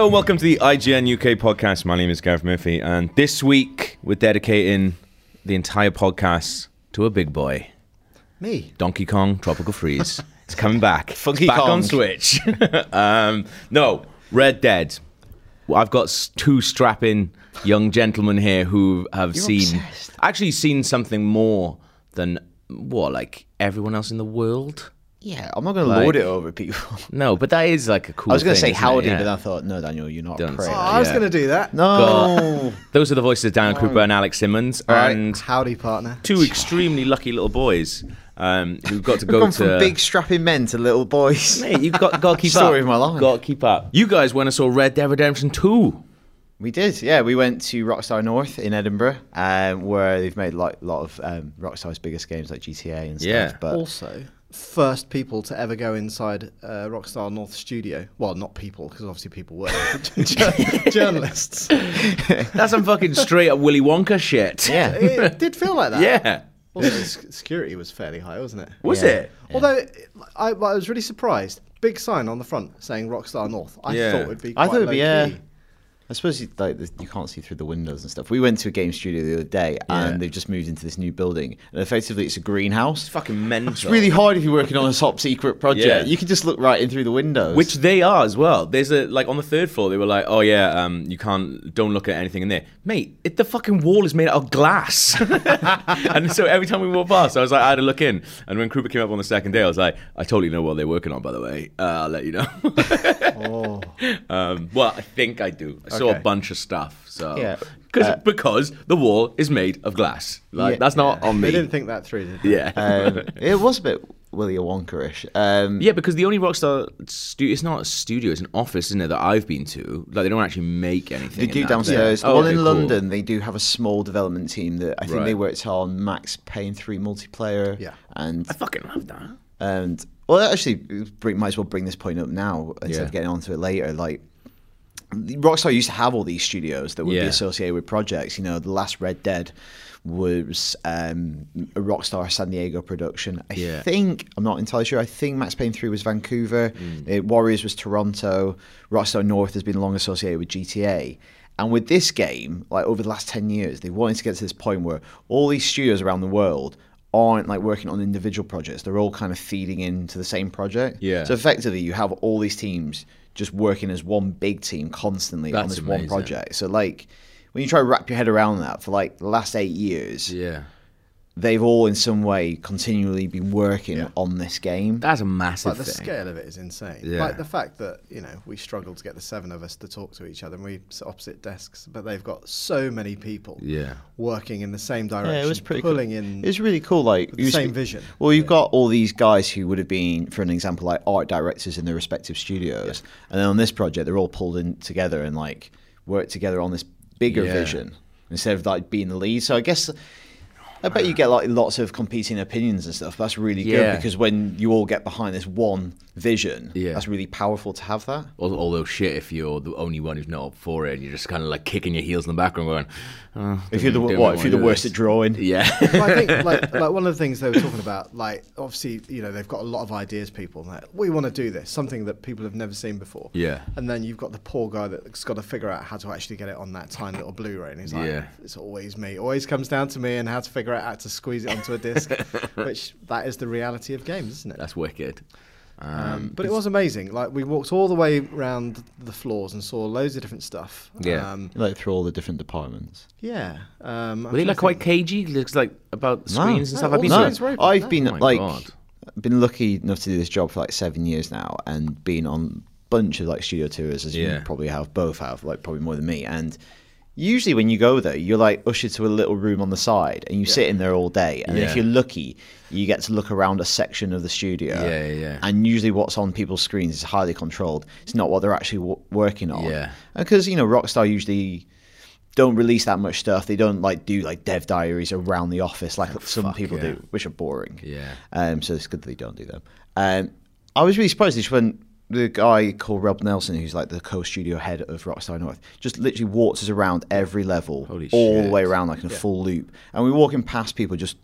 Hello and welcome to the IGN UK podcast. My name is Gareth Murphy, and this week we're dedicating the entire podcast to a big boy, Me. Donkey Kong Tropical Freeze. it's coming back. Funky it's back on Switch. um, no, Red Dead. Well, I've got s- two strapping young gentlemen here who have You're seen, obsessed. actually seen something more than what, like everyone else in the world. Yeah, I'm not going to Like- lord it over people. No, but that is like a cool. I was going to say howdy, Yeah. but I thought, no, Daniel, you're not Don't a prick. Oh, I was Yeah. going to do that. No. Those are the voices of Dan Krupa and Alex Simmons, right. and Howdy, partner. two extremely lucky little boys um, who got to go gone to. from big strapping men to little boys. Mate, you've got, got to keep up. Story of my life. Got to keep up. You guys went and saw Red Dead Redemption 2. We did, yeah. We went to Rockstar North in Edinburgh, um, where they've made like a lot of um, Rockstar's biggest games like GTA and stuff. Yeah. But Also, first people to ever go inside uh, Rockstar North Studio. Well, not people, because obviously people were journalists. That's some fucking straight up Willy Wonka shit. yeah, It did feel like that. Yeah. Also, the security was fairly high, wasn't it? Was Yeah. it? Although I, I was really surprised. Big sign on the front saying Rockstar North. I Yeah. thought it would be. I thought it'd be, yeah. low-key. I suppose you, like you can't see through the windows and stuff. We went to a game studio the other day, Yeah. and they've just moved into this new building, and effectively it's a greenhouse. It's fucking mental. It's really hard if you're working on a top secret project. Yeah. You can just look right in through the windows. Which they are as well. There's a like on the third floor. They were like, "Oh yeah, um, you can't, don't look at anything in there, mate. It, the fucking wall is made out of glass." and so every time we walked past, I was like, I had to look in. And when Krupa came up on the second day, I was like, "I totally know what they're working on, by the way. Uh, I'll let you know." Oh. um, well, I think I do. I saw a bunch of stuff. So Yeah. Cause, Uh, because the wall is made of glass. Like Yeah. that's not on They me. didn't think that through, did they? yeah. um, it was a bit Willy Wonka-ish. Um, Yeah, because the only Rockstar studio, it's not a studio, it's an office, isn't it, that I've been to. Like, they don't actually make anything. They do downstairs. place. Oh, well, okay, in cool. London, they do have a small development team that I think Right. they worked on Max Payne 3 multiplayer. Yeah. And, I fucking love that. and well, actually, bring, might as well bring this point up now instead Yeah. of getting onto it later. Like, Rockstar used to have all these studios that would Yeah. be associated with projects. You know, the last Red Dead was um, a Rockstar San Diego production. I Yeah. think I'm not entirely sure. I think Max Payne 3 was Vancouver. Mm. Uh, Warriors was Toronto. Rockstar North has been long associated with GTA. And with this game, like over the last 10 years, they wanted to get to this point where all these studios around the world aren't like working on individual projects. They're all kind of feeding into the same project. Yeah. So effectively, you have all these teams just working as one big team constantly on That's this one project. So like when you try to wrap your head around that for like the last eight years, Yeah. They've all in some way continually been working Yeah. on this game. That's a massive Like the thing. scale of it is insane. Yeah. Like the fact that you know we struggled to get the seven of us to talk to each other, and we sit opposite desks, but they've got so many people Yeah. working in the same direction, Yeah, it was pretty cool. pulling in. It was really cool. Like the you same sp- vision. Well, you've got all these guys who would have been, for an example, like art directors in their respective studios, and then on this project, they're all pulled in together and like work together on this bigger Yeah. vision instead of like being the lead. So I guess. I bet you get like lots of competing opinions and stuff. That's really Yeah. good because when you all get behind this one vision, Yeah. that's really powerful to have that. Al- Although shit, if you're the only one who's not up for it, and you're just kind of like kicking your heels in the background, going, oh, If you're the don't- don't what? If you're the worst this. at drawing, yeah, Well, I think like like one of the things they were talking about, like obviously you know they've got a lot of ideas, people. Like, we want to do this, something that people have never seen before. Yeah. And then you've got the poor guy that's got to figure out how to actually get it on that tiny little Blu-ray, and he's like, Yeah. "It's always me. Always comes down to me, and how to figure out how to squeeze it onto a disc, which that is the reality of games, isn't it? that's wicked. Um, Um, but it was amazing. Like we walked all the way around the floors and saw loads of different stuff. Yeah. Um, like through all the different departments. yeah. Um, were they like quite cagey? Looks like about the No. screens and stuff. all I've been the to. screens were open. I've No. been Oh like God. been lucky enough to do this job for like seven years now, and been on a bunch of like studio tours, as Yeah. you probably have, both have, like probably more than me. And usually when you go there, you're like ushered to a little room on the side, and you sit in there all day. And Yeah. if you're lucky, you get to look around a section of the studio. Yeah, yeah, yeah. And usually, what's on people's screens is highly controlled. It's not what they're actually w- working on. Yeah. Because you know, Rockstar usually don't release that much stuff. They don't like do like dev diaries around the office like some fuck people yeah. do, which are boring. Yeah. Um, so it's good that they don't do them. Um, I was really surprised just when the guy called Rob Nelson, who's like the co-studio head of Rockstar North, just literally walks us around every level, Holy all shit. the way around like in a full loop. And we're walking past people just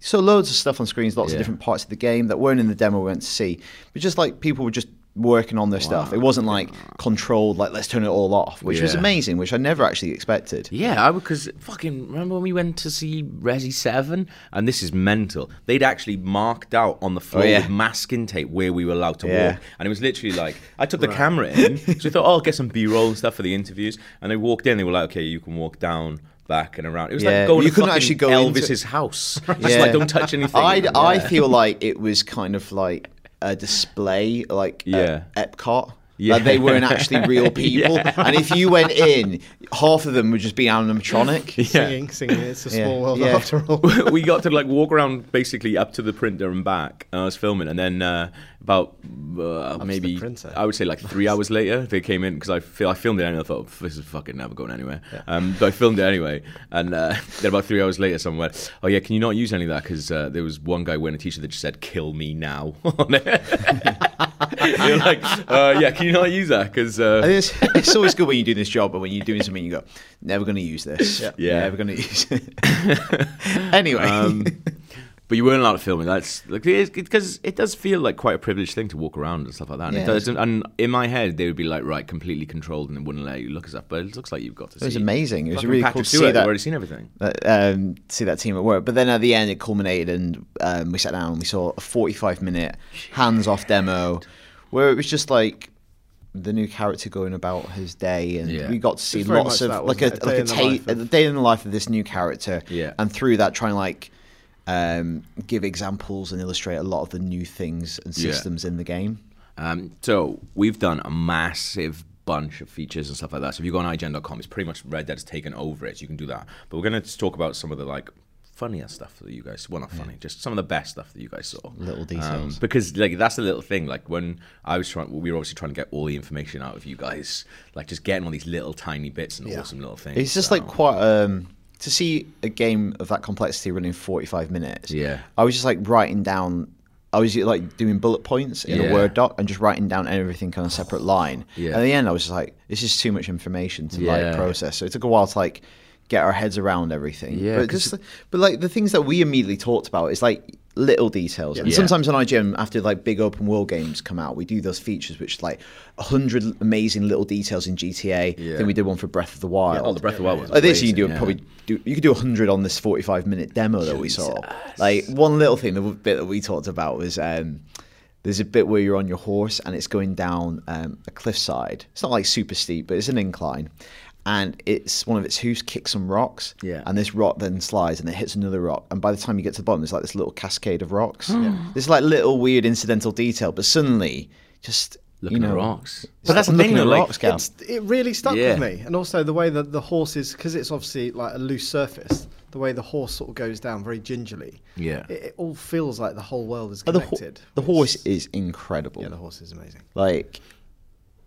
so loads of stuff on screens, lots Yeah. of different parts of the game that weren't in the demo we went to see, but just like people were just working on their stuff. It wasn't like controlled, like let's turn it all off, which was amazing, which I never actually expected. Yeah, I because fucking remember when we went to see Resi Seven, and this is mental. They'd actually marked out on the floor Oh, yeah. with masking tape where we were allowed to Yeah. walk, and it was literally like I took the camera in, so we thought, oh, I'll get some B-roll and stuff for the interviews, and they walked in, they were like, okay, you can walk down. Back and around. It was Yeah, like going you to couldn't actually go Elvis's into- house. Just Yeah. like don't touch anything. I, I Yeah. feel like it was kind of like a display, like Yeah. at Epcot. Yeah. Like they weren't actually real people, Yeah. and if you went in, half of them would just be animatronic. Singing, singing. It's a Yeah, small world yeah. after all. we got to like walk around basically up to the printer and back. And I was filming, and then uh, about uh, maybe. I would say like three hours later they came in because I feel I filmed it anyway. I thought this is fucking never going anywhere. Um, but I filmed it anyway, and uh, then about three hours later, someone went, "Oh yeah, can you not use any of that?" Because uh, there was one guy wearing a t-shirt that just said "Kill me now" on it. were like, uh, "Yeah, can you not use that?" Because uh, it's, it's always good when you do this job, but when you're doing something, you go, never going to use this. Yeah. Never going to use it. anyway. Um, but you weren't allowed to film it. That's like because it does feel like quite a privileged thing to walk around and stuff like that. And, Yeah. it does, and in my head, they would be like, right, completely controlled, and they wouldn't let you look at stuff. But it looks like you've got to. See it was amazing. It was fucking really Patrick cool to Stewart. see You've that. already seen everything. um, see that team at work. But then at the end, it culminated, and um, we sat down and we saw a 45 minute hands off demo where it was just like the new character going about his day, and Yeah. we got to see lots of that, like a? A like day a, in the ta- life of- a day in the life of this new character, Yeah. and through that, trying like. Um, give examples and illustrate a lot of the new things and Yeah. systems in the game. Um, so we've done a massive bunch of features and stuff like that. So if you go on IGN.com, it's pretty much Red Dead has taken over it. So you can do that. But we're going to talk about some of the like funnier stuff that you guys well not funny just some of the best stuff that you guys saw Little Um, details. because like that's the little thing like when i was trying we were obviously trying to get all the information out of you guys like just getting all these little tiny bits and Yeah. awesome little things It's just so- like quite um to see a game of that complexity running 45 minutes. Yeah. I was just like writing down I was like doing bullet points in Yeah. a Word doc and just writing down everything on a separate line. Yeah. And at the end I was just like this is too much information to Yeah. like process. So it took a while to like get our heads around everything. Yeah, But just but like the things that we immediately talked about is like little details. And Yeah. sometimes on IGN after like big open world games come out, we do those features which like a hundred amazing little details in GTA. Yeah. Then we did one for Breath of the Wild. yeah, oh the breath of the wild was Like this, you can do yeah. probably do. You could do hundred on this forty-five minute demo that we saw. Like one little thing, the bit that we talked about was um, there's a bit where you're on your horse and it's going down um, a cliffside. It's not like super steep, but it's an incline. And it's one of its hooves kicks some rocks, Yeah. and this rock then slides and it hits another rock. And by the time you get to the bottom, there's like this little cascade of rocks. This like little weird incidental detail, but suddenly, just Look you at know, the rocks. But But that's the looking thing, at though, like, rocks, Gal. It's, it really stuck Yeah. with me, and also the way that the horse is because it's obviously like a loose surface. The way the horse sort of goes down very gingerly. Yeah. it, it all feels like the whole world is But the, ho- connected. the horse is incredible. yeah, the horse is amazing. like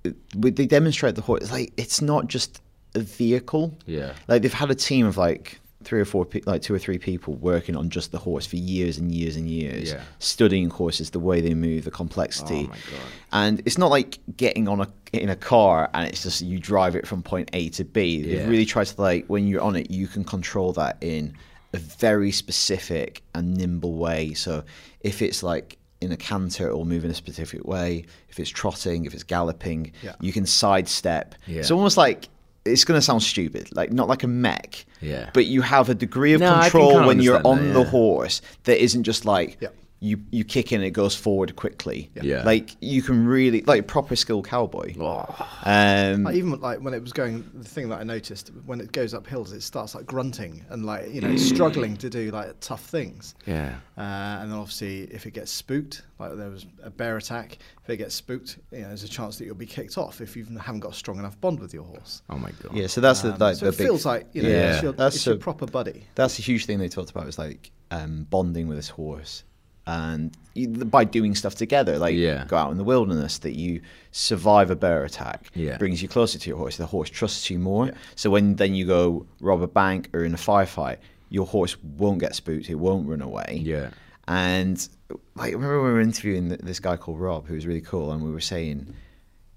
it- they demonstrate the horse like it's not just a vehicle Yeah. like they've had a team of like three or four pe- like two or three people working on just the horse for years and years and years Yeah. studying horses the way they move the complexity Oh my God. and it's not like getting on a in a car and it's just you drive it from point A to B Yeah. they've really tried to like when you're on it you can control that in a very specific and nimble way so if it's like in a canter it will move in a specific way if it's trotting if it's galloping Yeah. you can sidestep Yeah. it's almost like it's going to sound stupid like not like a mech Yeah. but you have a degree of No, control kinda when you're on that, the yeah. horse that isn't just like Yeah. You you kick in it goes forward quickly Yeah. like you can really like a proper skill cowboy Oh. um Like, even like when it was going, the thing that I noticed when it goes up hills, it starts like grunting and like you know struggling to do like tough things. Yeah. Uh, and then obviously, if it gets spooked, like there was a bear attack, if it gets spooked, you know, there's a chance that you'll be kicked off if you haven't got a strong enough bond with your horse. Oh my god. yeah so that's the Um, like so the it big feels like you know Yeah. it's, your, That's it's your a- proper buddy. that's a huge thing they talked about was like um bonding with this horse and you, by doing stuff together like Yeah. go out in the wilderness that you survive a bear attack Yeah. brings you closer to your horse the horse trusts you more so when then you go rob a bank or in a firefight your horse won't get spooked it won't run away Yeah. And like, I remember we were interviewing this guy called Rob, who was really cool, and we were saying,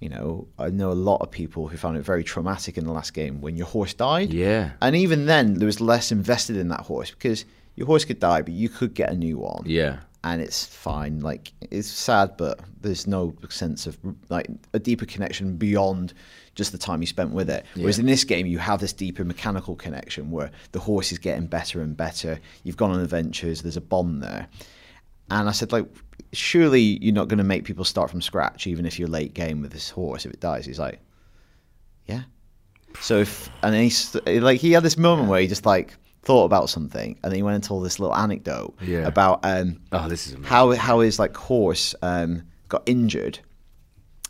you know, I know a lot of people who found it very traumatic in the last game when your horse died. Yeah. And even then, there was less invested in that horse because your horse could die, but you could get a new one. Yeah. And it's fine. Like it's sad, but there's no sense of like a deeper connection beyond just the time you spent with it. Whereas in this game, you have this deeper mechanical connection where the horse is getting better and better. You've gone on adventures. There's a bond there. And I said, like, surely you're not going to make people start from scratch, even if you're late game with this horse if it dies. He's like, yeah. So if and he like he had this moment where he just like thought about something, and then he went into all this little anecdote Yeah. about um, Oh, this is amazing. how how his like horse um, got injured,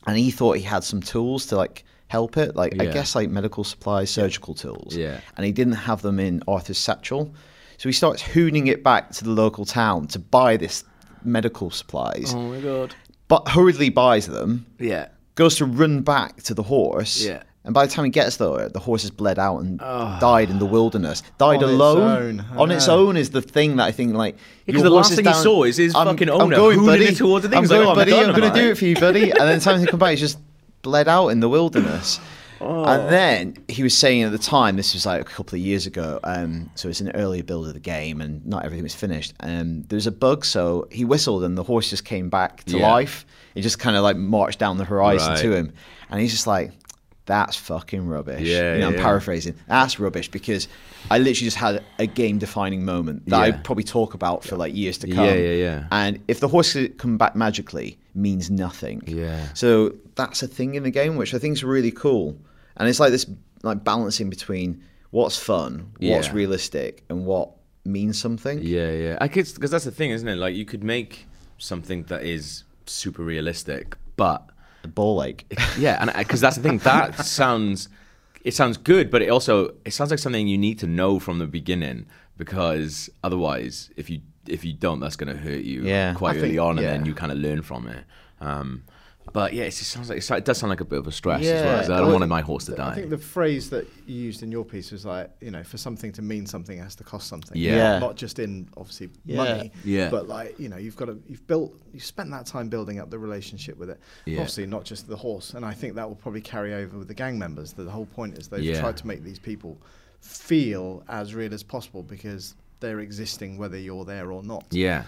and he thought he had some tools to like help it, like I guess like medical supplies, surgical tools. Yeah. And he didn't have them in Arthur's satchel, so he starts hooning it back to the local town to buy this medical supplies, Oh my god. but hurriedly buys them, Yeah. goes to run back to the horse. Yeah. And by the time he gets there, the horse has bled out and Oh. died in the wilderness. Died On its alone. own, I On its own is the thing that I think like. because the last thing he saw is his I'm- fucking I'm owner going, buddy. it towards the thing. I'm like, going, "Oh, I'm buddy. I'm going to do it for you, buddy. And then the time he comes back, he's just bled out in the wilderness. Oh. And then he was saying at the time, this was like a couple of years ago, um, so it's an earlier build of the game and not everything was finished. Um, there's a bug, so he whistled and the horse just came back to Yeah. life. It just kind of like marched down the horizon Right. to him. And he's just like, that's fucking rubbish. Yeah, you know, I'm paraphrasing. That's rubbish because I literally just had a game defining moment that Yeah. I'd probably talk about for like years to come. Yeah, yeah, yeah. And if the horse come back magically, means nothing. Yeah. So that's a thing in the game, which I think is really cool. And it's like this like balancing between what's fun, what's Yeah. realistic, and what means something. Yeah, yeah. I could because that's the thing, isn't it? Like you could make something that is super realistic, but The ball ache. yeah, and because that's the thing. That sounds it sounds good, but it also it sounds like something you need to know from the beginning because otherwise, if you if you don't, that's going to hurt you Yeah. quite I early think- on, and then you kind of learn from it. Um, but yeah, it just sounds like it does sound like a bit of a stress as Yeah. well. 'cause I don't want my horse to die. I think the phrase that you used in your piece was like, you know, for something to mean something, it has to cost something. Yeah. Yeah. Not just in obviously Yeah. money, Yeah. but like you know, you've got to, you've built, you've spent that time building up the relationship with it. Yeah. Obviously, not just the horse, and I think that will probably carry over with the gang members. That the whole point is they've Yeah. tried to make these people feel as real as possible because they're existing whether you're there or not. yeah,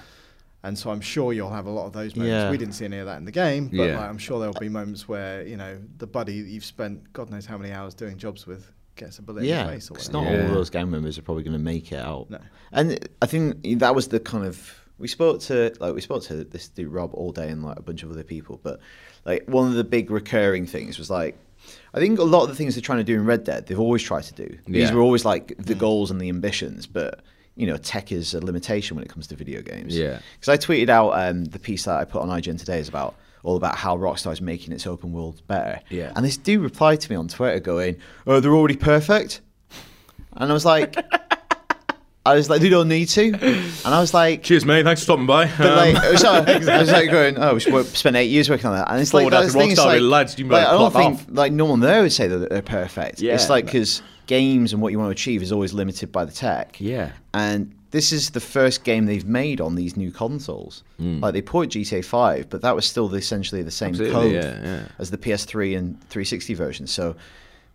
And so I'm sure you'll have a lot of those moments. Yeah. We didn't see any of that in the game, but Yeah. like, I'm sure there'll be moments where you know the buddy that you've spent God knows how many hours doing jobs with gets a bullet in the face or because whatever. not all Yeah. of those gang members are probably going to make it out. No. And I think that was the kind of we spoke to like we spoke to this dude Rob all day and like a bunch of other people, but like one of the big recurring things was like I think a lot of the things they're trying to do in Red Dead they've always tried to do. These Yeah. were always like the mm. goals and the ambitions, but you know tech is a limitation when it comes to video games. Yeah. because I tweeted out um, the piece that I put on IGN today is about all about how Rockstar is making its open world better. Yeah. and this dude replied to me on Twitter going, "Oh, they're already perfect." And I was like, I was like, they don't need to. And I was like, cheers, mate. Thanks for stopping by. but Um, like, it was, I was like going, oh, we spent eight years working on that. And it's like, Forward out this to thing is Rockstar, like, lads, you like, better I don't think, off. like, no one there would say that they're perfect. Yeah. It's like, because games and what you want to achieve is always limited by the tech. Yeah. And this is the first game they've made on these new consoles. Hmm. Like, they put GTA 5, but that was still essentially the same Absolutely, code yeah, yeah. as the PS3 and 360 version. So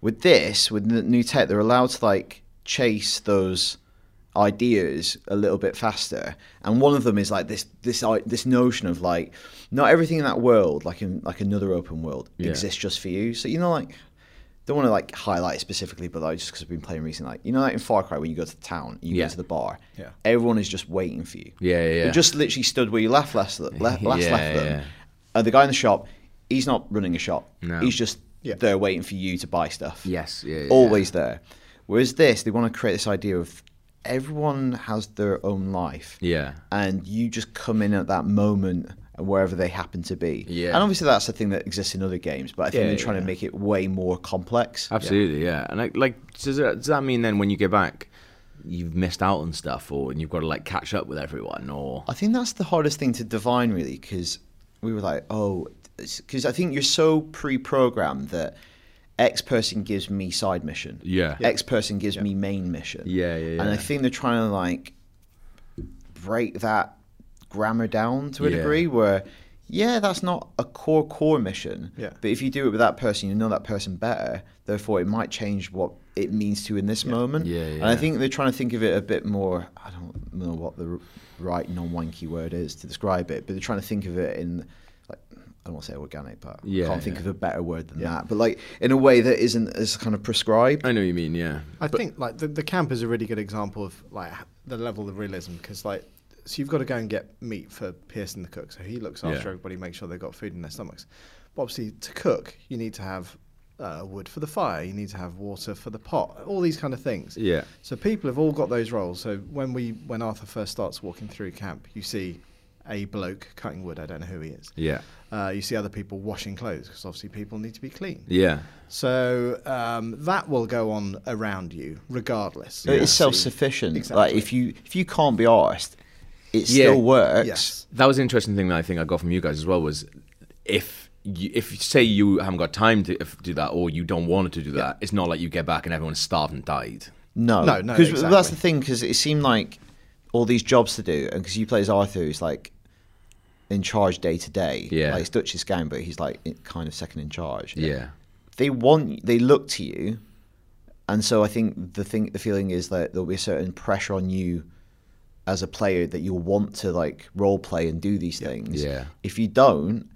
with this, with the new tech, they're allowed to like chase those ideas a little bit faster. And one of them is like this this this notion of like not everything in that world, like in like another open world, Yeah. exists just for you. So you know, like don't want to like highlight it specifically, but like just because I've been playing recently, like you know, like in Far Cry when you go to the town, you Yeah. go to the bar, Yeah. everyone is just waiting for you. Yeah, yeah, They yeah. just literally stood where you left last left, left, last Yeah, left them. yeah. And the guy in the shop, he's not running a shop. No. He's just Yeah. there waiting for you to buy stuff. Yes, yeah, yeah, Always there. Whereas this, they want to create this idea of everyone has their own life. Yeah. And you just come in at that moment wherever they happen to be. Yeah. And obviously that's a thing that exists in other games, but I think Yeah, they're trying yeah. to make it way more complex. Absolutely, yeah. And like, like does, that, does that mean then when you get back, you've missed out on stuff, or and you've got to like catch up with everyone, or I think that's the hardest thing to divine, really, because we were like, oh, because I think you're so pre-programmed that X person gives me side mission, Yeah. X person gives me main mission, Yeah, yeah, and I think they're trying to like break that grammar down to a Yeah. degree where. Yeah, that's not a core core mission. Yeah. But if you do it with that person, you know that person better. Therefore, it might change what it means to you in this moment. Yeah, And I think they're trying to think of it a bit more. I don't know what the right non-wanky word is to describe it, but they're trying to think of it in like I don't want to say organic, but Yeah, I can't think yeah. of a better word than that. But like in a way that isn't as kind of prescribed. I know what you mean. Yeah. I But- think like the, the camp is a really good example of like the level of realism because like so you've got to go and get meat for Pearson the cook, so he looks after Yeah. everybody, makes sure they've got food in their stomachs. But obviously, to cook, you need to have uh, wood for the fire, you need to have water for the pot, all these kind of things. Yeah. So people have all got those roles. So when we when Arthur first starts walking through camp, you see a bloke cutting wood. I don't know who he is. Yeah. Uh, you see other people washing clothes because obviously people need to be clean. Yeah. So um, that will go on around you regardless. But It's self-sufficient. Like if you if you can't be arsed, it Yeah. still works. Yes. That was an interesting thing that I think I got from you guys as well was if you, if say you haven't got time to do that or you don't want to do that, it's not like you get back and everyone's starved and died. No, No, no, Because exactly. that's the thing. Because it seemed like all these jobs to do, and because you play as Arthur, who's like in charge day to day. Yeah. like it's Dutch's gang, but he's like kind of second in charge. Yeah. they want they look to you, and so I think the thing the feeling is that there'll be a certain pressure on you as a player that you'll want to like role play and do these things. Yeah. If you don't,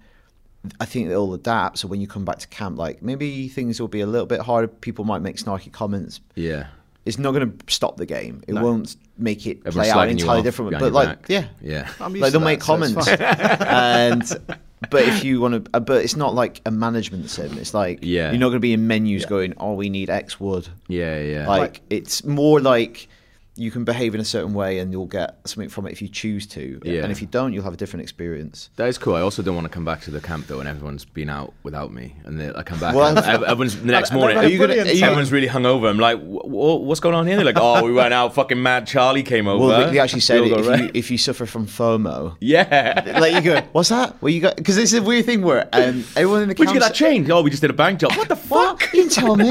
I think they'll adapt. So when you come back to camp, like maybe things will be a little bit harder. People might make snarky comments. Yeah. It's not going to stop the game. It No. won't make it Everyone's play out entirely different. But like, back. yeah, Yeah. I'm used like they'll make that, so comments, fine. and but if you want to, uh, but it's not like a management sim. It's like Yeah. you're not going to be in menus Yeah. going, "Oh, we need X wood." Yeah. Yeah. Like, Like- it's more like you can behave in a certain way and you'll get something from it if you choose to. Yeah. And if you don't, you'll have a different experience. That is cool. I also don't want to come back to the camp though, and everyone's been out without me, and then I come back. Well, and everyone's the next I- I- morning. Are you gonna? Are you everyone's really hungover. I'm like, "Wh- wh- what's going on here? They're like, oh, we went out. Fucking mad Charlie came over. well, they, they actually said We if got you, if you suffer from FOMO, yeah. like you go, what's that? Well, you got because it's a weird thing where um, everyone in the Where'd you get camp that chain? Oh, we just did a bank job. What the fuck? What? You didn't tell me.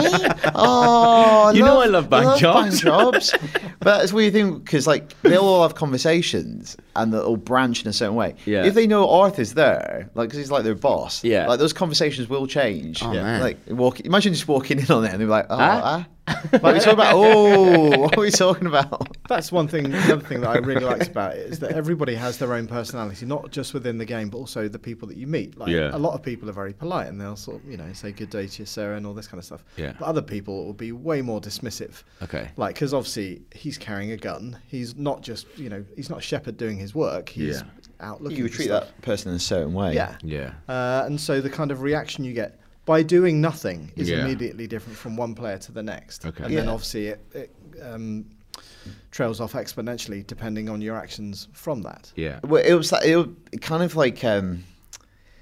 Oh, You know I love bank jobs. Bank jobs. but it's a weird thing because like they'll all have conversations and they'll branch in a certain way. Yeah. If they know Arthur's there, like because he's like their boss. Yeah. Like those conversations will change. Oh, yeah. man. Like walk. Imagine just walking in on it and they're like, oh, Huh? ah. What are we talking about? Oh, what are we talking about? That's one thing. The other thing that I really liked about it is that everybody has their own personality, not just within the game, but also the people that you meet. Like Yeah. a lot of people are very polite and they'll sort of, you know, say good day to you, Sarah, and all this kind of stuff. Yeah. But other people will be way more dismissive. Okay. Like, because obviously he's carrying a gun. He's not just, you know, he's not a shepherd doing his work. He's Yeah. out looking. You would treat stuff. that person in a certain way. Yeah. Yeah. Uh, and so the kind of reaction you get by doing nothing is Yeah. immediately different from one player to the next. Okay. And then obviously it, it um, trails off exponentially depending on your actions from that. Yeah. Well, it was like, it was kind of like um,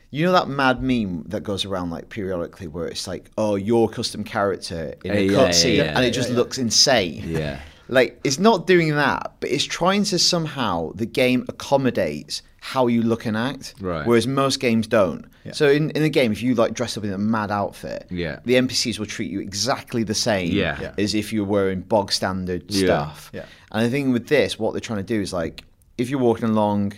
you know that mad meme that goes around like periodically where it's like, oh, your custom character in Uh, a yeah, cutscene, yeah, yeah. and it Yeah, just yeah. looks insane. Yeah. Like it's not doing that, but it's trying to somehow the game accommodates how you look and act, Right. whereas most games don't. Yeah. So in, in the game, if you like dress up in a mad outfit, Yeah. the NPCs will treat you exactly the same Yeah. Yeah. as if you were wearing bog standard Yeah. stuff. Yeah. And I think with this, what they're trying to do is like, if you're walking along,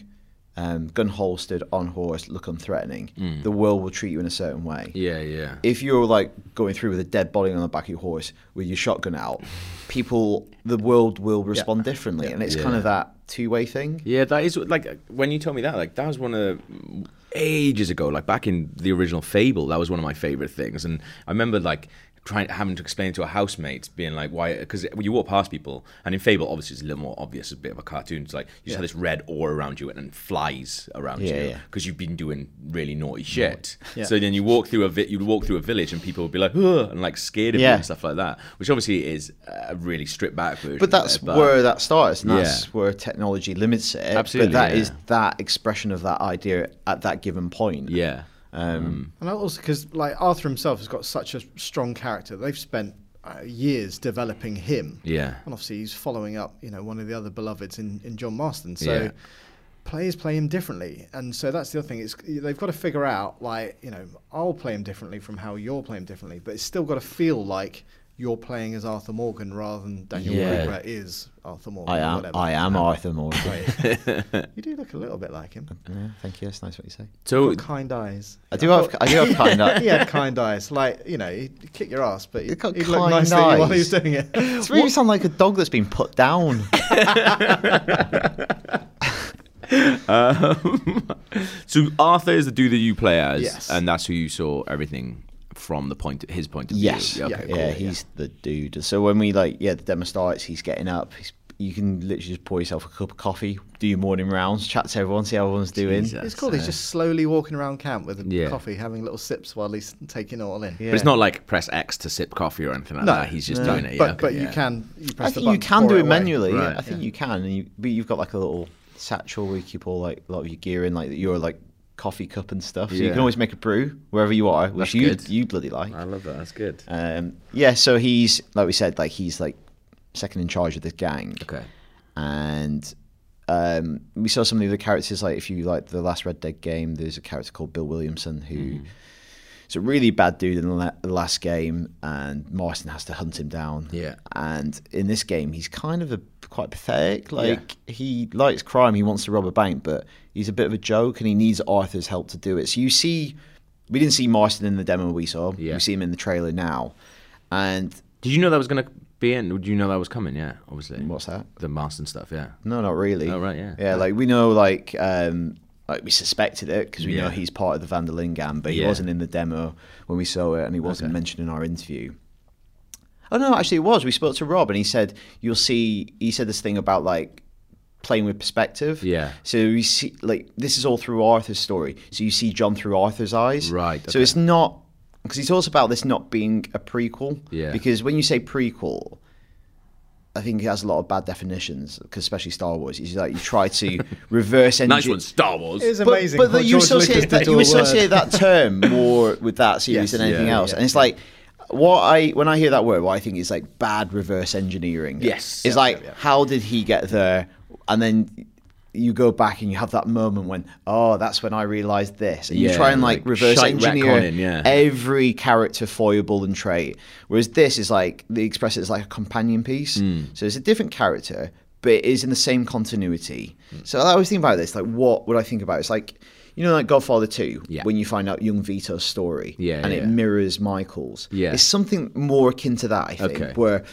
um, gun holstered on horse, look unthreatening, the world will treat you in a certain way. Mm. Yeah. Yeah. If you're like going through with a dead body on the back of your horse with your shotgun out, people, the world will respond differently, and it's kind of that two-way thing. Yeah, that is like when you told me that, like that was one of ages ago, like back in the original Fable, that was one of my favorite things, and I remember like trying having to explain to a housemate, being like, why? Because you walk past people, and in Fable, obviously, it's a little more obvious, a bit of a cartoon. It's like you just have this red aura around you and then flies around Yeah, you yeah. because you've been doing really naughty shit. Yeah. So then you walk through a vi- you walk through a village, and people would be like, "Ugh," and like scared of you and stuff like that, which obviously is a really stripped back version. But that's of it, where that starts, and that's Yeah. where technology limits it. Absolutely, But that yeah. is that expression of that idea at that given point. yeah. Um, And also because like Arthur himself has got such a strong character. They've spent uh, years developing him. Yeah. And obviously he's following up, you know, one of the other beloveds in, in John Marston. So Yeah. players play him differently. And so that's the other thing. It's they've got to figure out like, you know, I'll play him differently from how you're playing him differently, but it's still got to feel like you're playing as Arthur Morgan rather than Daniel Yeah. Craig is Arthur Morgan. I am. whatever. I am Arthur Morgan. You do look a little bit like him. yeah, thank you. That's nice what you say. So Got kind eyes. I do have. I do have kind of. he had kind eyes. Like you know, he'd kick your ass, but he'd, He's got he'd look kind nice at you while he was doing it. It's really sound like a dog that's been put down. Um, so Arthur is the dude that you play as, Yes. and that's who you saw everything from the point, his point of Yes. view. Yes, Okay, yeah, cool. he's the dude. So when we like, yeah, the demo starts, he's getting up. He's, you can literally just pour yourself a cup of coffee, do your morning rounds, chat to everyone, see how everyone's doing. Jesus. It's cool. He's just slowly walking around camp with a Yeah. coffee, having little sips while he's taking it all in. Yeah. But it's not like press X to sip coffee or anything like No, that. He's just no. doing it. But yeah, but okay, you can you press I the think you can do it away. manually. yeah, Right. I think you can. And you, but you've got like a little satchel where you keep all like a lot of your gear in, like you're like coffee cup and stuff. So you can always make a brew wherever you are, which you you bloody like. I love that. That's good. Um, yeah, so he's like we said, like he's like second in charge of this gang, Okay. and um, we saw some of the other characters. Like if you like the last Red Dead game, there's a character called Bill Williamson who. Mm-hmm. Is a really bad dude in the, last game, and Marston has to hunt him down. Yeah. And in this game, he's kind of a, quite pathetic. Like he likes crime, he wants to rob a bank, but he's a bit of a joke, and he needs Arthur's help to do it. So you see, we didn't see Marston in the demo we saw. Yeah. We see him in the trailer now, and Did you know that was going to be in? Did you know that was coming? Yeah, obviously. what's that? The Marston stuff, yeah. No, not really. Oh, right, yeah. Yeah, like we know, like, um, like we suspected it because we know he's part of the Van der Linde gang, but he Yeah. wasn't in the demo when we saw it, and he wasn't Okay. mentioned in our interview. Oh no, actually, it was. We spoke to Rob, and he said you'll see. He said this thing about like playing with perspective. Yeah. So you see, like, this is all through Arthur's story. So you see John through Arthur's eyes. Right, So it's not because he talks about this not being a prequel. Yeah. Because when you say prequel, I think it has a lot of bad definitions, because especially Star Wars. It's like you try to reverse engineer. Nice one, Star Wars. It is But, amazing. but what you associate that, you associate that term more with that series Yes, than anything yeah, else, yeah, and it's yeah. like what I when I hear that word, what I think is like bad reverse engineering. Yes. it's Yeah, like yeah, yeah. how did he get there, and then. You go back and you have that moment when, oh, that's when I realised this, and you try and like, like reverse engineer retconning, yeah. every character foible and trait. Whereas this is like they express it as like a companion piece, Hmm. so it's a different character, but it is in the same continuity. Hmm. So I always think about this, like what would I think about? It's like you know, like Godfather Two, Yeah. when you find out young Vito's story, Yeah, and yeah. it mirrors Michael's. Yeah. it's something more akin to that. I think, Okay. where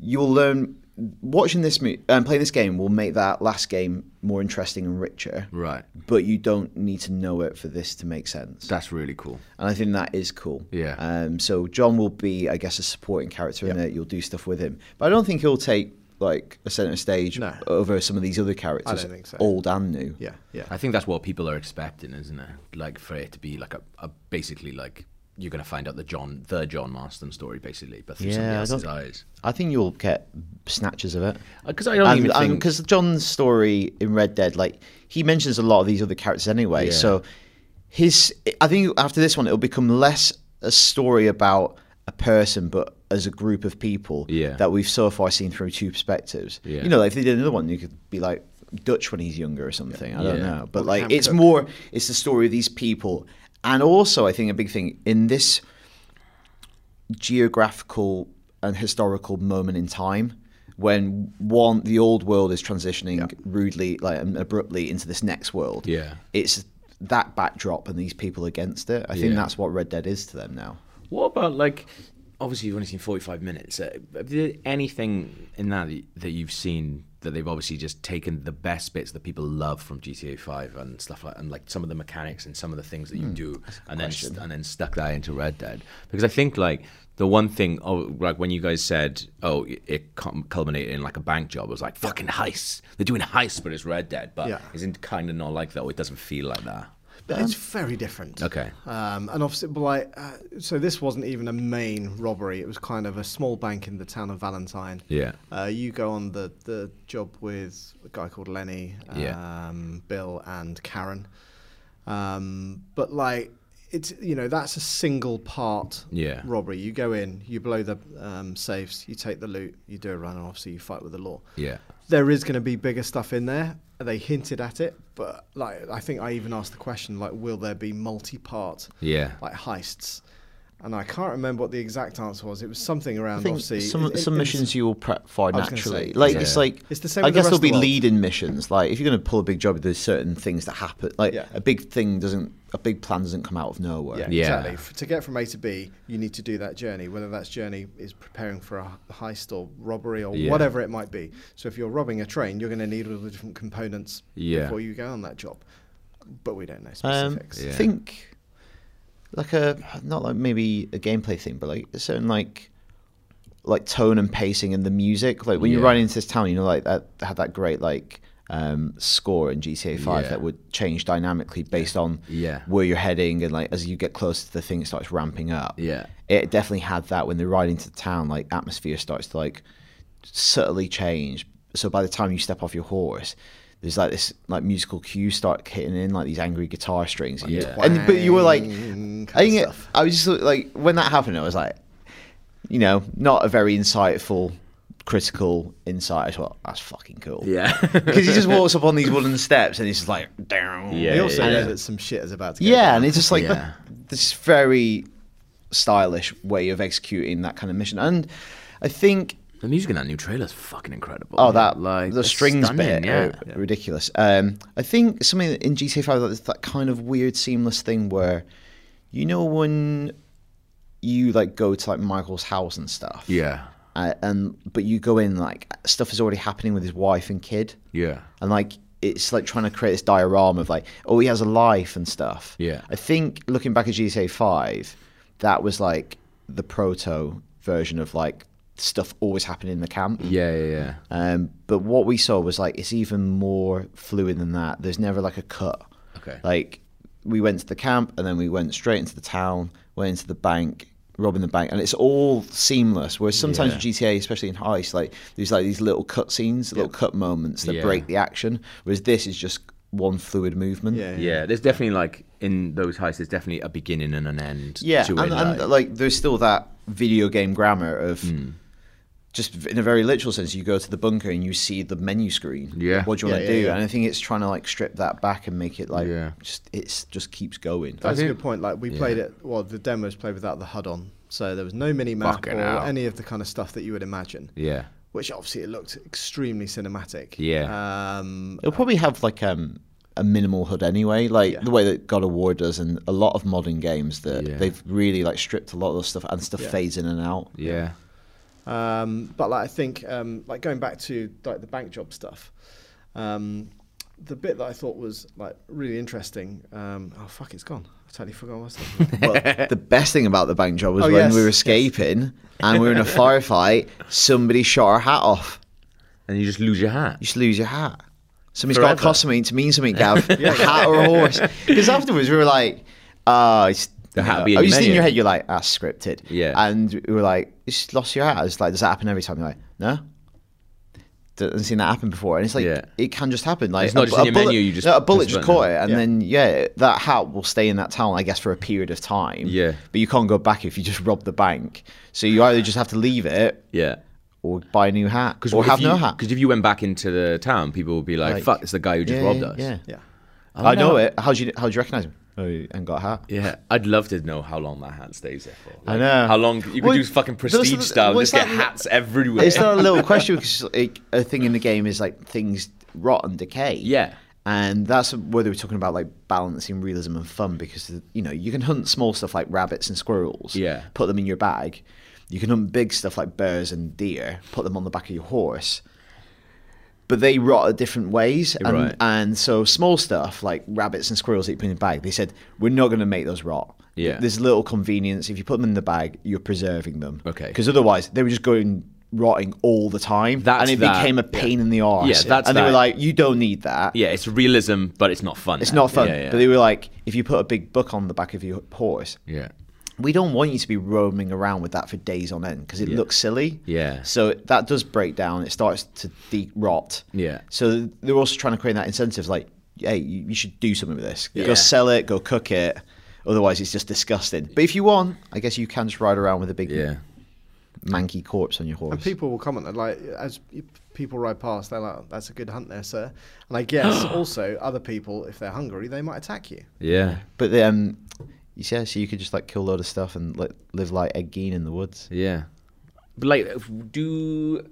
you'll learn. Watching this and playing this game will make that last game more interesting and richer, right. but you don't need to know it for this to make sense. That's really cool. and I think that is cool. Yeah. Um, so John will be, I guess, a supporting character in it. You'll do stuff with him, but I don't think he'll take like a centre stage No. over some of these other characters, don't think so. old and new. Yeah, yeah. I think that's what people are expecting, isn't it? Like for it to be like a, a basically like you're going to find out the John, the John Marston story, basically, but through Yeah, somebody I else's don't- eyes. I think you'll get snatches of it. Uh, because I don't even think. because John's story in Red Dead, like he mentions a lot of these other characters anyway. Yeah. So his, I think after this one, it'll become less a story about a person, but as a group of people Yeah. that we've so far seen through two perspectives. Yeah. You know, like if they did another one, you could be like Dutch when he's younger or something. I don't Yeah. know, but Or like Camp it's Cook. more, it's the story of these people, and also I think a big thing in this geographical and historical moment in time when one the old world is transitioning Yeah. rudely like abruptly into this next world Yeah. it's that backdrop and these people against it i think Yeah. that's what red dead is to them now What about like? Obviously, you've only seen forty-five minutes. Uh, anything in that that you've seen that they've obviously just taken the best bits that people love from GTA Five and stuff like, and like some of the mechanics and some of the things that you do, and then st- and then stuck that into Red Dead? Because I think like the one thing, oh, like when you guys said, oh, it- it culminated in like a bank job. I was like, fucking heists. They're doing heists, but it's Red Dead, but Yeah. isn't kind of not like that. Or it doesn't feel like that. It's very different. Okay. Um, and obviously, but like, uh, so this wasn't even a main robbery. It was kind of a small bank in the town of Valentine. Yeah. Uh, you go on the, the job with a guy called Lenny, um, Yeah. Bill, and Karen. Um, but like, it's you know that's a single part Yeah. robbery. You go in, you blow the um, safes, you take the loot, you do a run, and obviously you fight with the law. Yeah. There is going to be bigger stuff in there. They hinted at it, but like I think I even asked the question like, will there be multi-part Yeah. like heists? And I can't remember what the exact answer was. It was something around obviously some it- it- some it missions you will prep for I was gonna naturally. say, like yeah. it's like It's the same I with the guess there'll be the world. lead-in missions. Like if you're going to pull a big job, there's certain things that happen. Like Yeah. a big thing doesn't, a big plan doesn't come out of nowhere. Yeah, Yeah. exactly. F- To get from A to B, you need to do that journey, whether that journey is preparing for a heist or robbery or Yeah. whatever it might be. So if you're robbing a train, you're going to need all the different components Yeah. before you go on that job. But we don't know Um, specifics. I think like a not like maybe a gameplay thing, but like a certain like like tone and pacing and the music. Like when you're riding into this town, you know, like that had that great like um, score in GTA Five Yeah. that would change dynamically based on Yeah. where you're heading and like as you get close to the thing, it starts ramping up. Yeah. it definitely had that when they're riding to the town. Like atmosphere starts to like subtly change. So by the time you step off your horse. There's like this like musical cue start hitting in like these angry guitar strings, and, you- Yeah. and but you were like, I think kind it. I was just like when that happened, I was like, you know, not a very insightful, critical insight. I thought that's fucking cool. Yeah. because he just walks up on these wooden steps and he's just like, down. Yeah, we also yeah, know yeah. that some shit is about to yeah, down. and it's just like Yeah. this very stylish way of executing that kind of mission, and I think the music in that new trailer is fucking incredible. Oh, that like the strings stunning, bit, yeah. ridiculous. Um, I think something in GTA Five that kind of weird seamless thing where, you know, when you like go to like Michael's house and stuff, Yeah. uh, and but you go in like stuff is already happening with his wife and kid, Yeah. and like it's like trying to create this diorama of like, oh, he has a life and stuff. Yeah. I think looking back at GTA Five, that was like the proto version of like stuff always happening in the camp. Yeah, yeah, yeah. Um, but what we saw was like it's even more fluid than that. There's never like a cut. Okay. Like we went to the camp and then we went straight into the town, went into the bank, robbing the bank, and it's all seamless. Whereas sometimes Yeah. GTA, especially in heist, like there's like these little cut scenes, little cut moments that Yeah. break the action. Whereas this is just one fluid movement. Yeah. Yeah, there's definitely like in those heists, there's definitely a beginning and an end. Yeah, to and, it, and like- like there's still that video game grammar of Hmm. Just in a very literal sense, you go to the bunker and you see the menu screen. Yeah. what do you want Yeah, to yeah, do? yeah. And I think it's trying to like strip that back and make it like Yeah. just it's just keeps going. That's a good point. Like we yeah. played it. Well, the demos played without the HUD on, so there was no mini map or hell. any of the kind of stuff that you would imagine. yeah, Which obviously it looked extremely cinematic. Yeah. Um, It'll probably have like um, a minimal HUD anyway, like Yeah. the way that God of War does, and a lot of modern games that Yeah. they've really like stripped a lot of the stuff and stuff Yeah. fades in and out. yeah, Um, but like I think, um, like going back to like the bank job stuff, um, the bit that I thought was like really interesting. Um, oh fuck, it's gone. I totally forgot what I was talking about. The best thing about the bank job was Oh, when yes, we were yes. escaping and we were in a firefight. Somebody shot our hat off. and you just lose your hat. You just lose your hat. Somebody's got to Forever. cost something to mean something, Gav. a hat or a horse. Because afterwards we were like, oh, it's The hat you know, being oh, you your in your head, you're like, ah, scripted. Yeah. And we were like, you just lost your hat. It's like, does that happen every time? You're like, no. Doesn't seen that happen before, and it's like Yeah. it can just happen. Like It's not a, just a in your bullet, menu, you just no, a bullet just caught it, and Yeah. then yeah, that hat will stay in that town, I guess, for a period of time. Yeah. but you can't go back if you just rob the bank. So you either just have to leave it Yeah. or buy a new hat, or have no hat. Because if you went back into the town, people would be like, Like- "Fuck, it's the guy who just yeah, robbed yeah, us." Yeah, yeah. I know wonder- it. How do you how do you recognize him? Oh, you got a hat. Yeah, I'd love to know how long that hat stays there for. I know. how long you could Well, do fucking prestige the- style, and well, just get hats everywhere. It's not a little question because like, a thing in the game is like things rot and decay. Yeah. And that's where they were talking about like balancing realism and fun because you know you can hunt small stuff like rabbits and squirrels, Yeah. put them in your bag. You can hunt big stuff like bears and deer, put them on the back of your horse. But they rot at different ways, and, Right. and so small stuff like rabbits and squirrels that you put in your bag, they said we're not going to make those rot. Yeah. there's little convenience if you put them in the bag, you're preserving them. Okay. because otherwise they were just going rotting all the time, That's and it that- became a pain in the arse. Yeah, that's and they were like, you don't need that. yeah, it's realism, but it's not fun. It's now. not fun. Yeah, yeah. But they were like, if you put a big book on the back of your horse, yeah. We don't want you to be roaming around with that for days on end because it Yeah. looks silly. Yeah. So that does break down. It starts to de- rot. Yeah. So they're also trying to create that incentive, like, hey, you, you should do something with this. Yeah. Go sell it. Go cook it. Otherwise, it's just disgusting. But if you want, I guess you can just ride around with a big Yeah. manky corpse on your horse. And people will comment like as people ride past, they're like, "That's a good hunt there, sir." And I guess also other people, if they're hungry, they might attack you. Yeah. But um, You see, so you could just like kill a load of stuff and like live like Ed Gein in the woods. Yeah, but like, do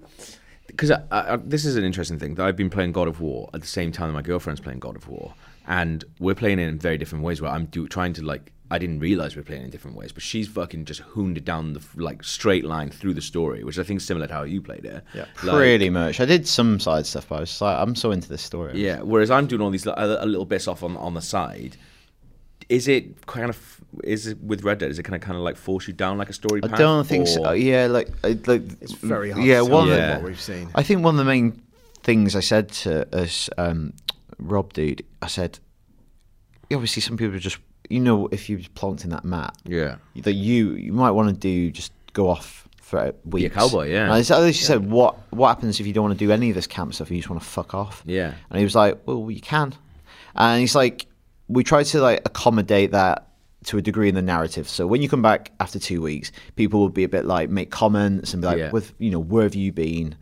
because I, I, this is an interesting thing that I've been playing God of War at the same time that my girlfriend's playing God of War, and we're playing it in very different ways. Where I'm do, trying to like, I didn't realize we are playing in different ways, but she's fucking just hooned it down the like straight line through the story, which I think is similar to how you played it. Yeah. Like- Pretty much. I did some side stuff, but I was like, I'm so into this story. Yeah. Whereas I'm doing all these li- a, a little bits off on on the side. Is it kind of is it with Red Dead? Is it kind of kind of like force you down like a story I path? don't think so. Yeah, like, like It's very hard Yeah, to one. Yeah. what we've seen. I think one of the main things I said to us, um, Rob, dude, I said, obviously some people just, you know, if you plonked in that map, Yeah. that you you might want to do just go off for weeks. cowboy, yeah. And I literally said, what what happens if you don't want to do any of this camp stuff? You just want to fuck off. Yeah. And he was like, well, you can. And he's like, we try to like accommodate that to a degree in the narrative. So when you come back after two weeks, people will be a bit like make comments and be like, Yeah. with you know, where have you been?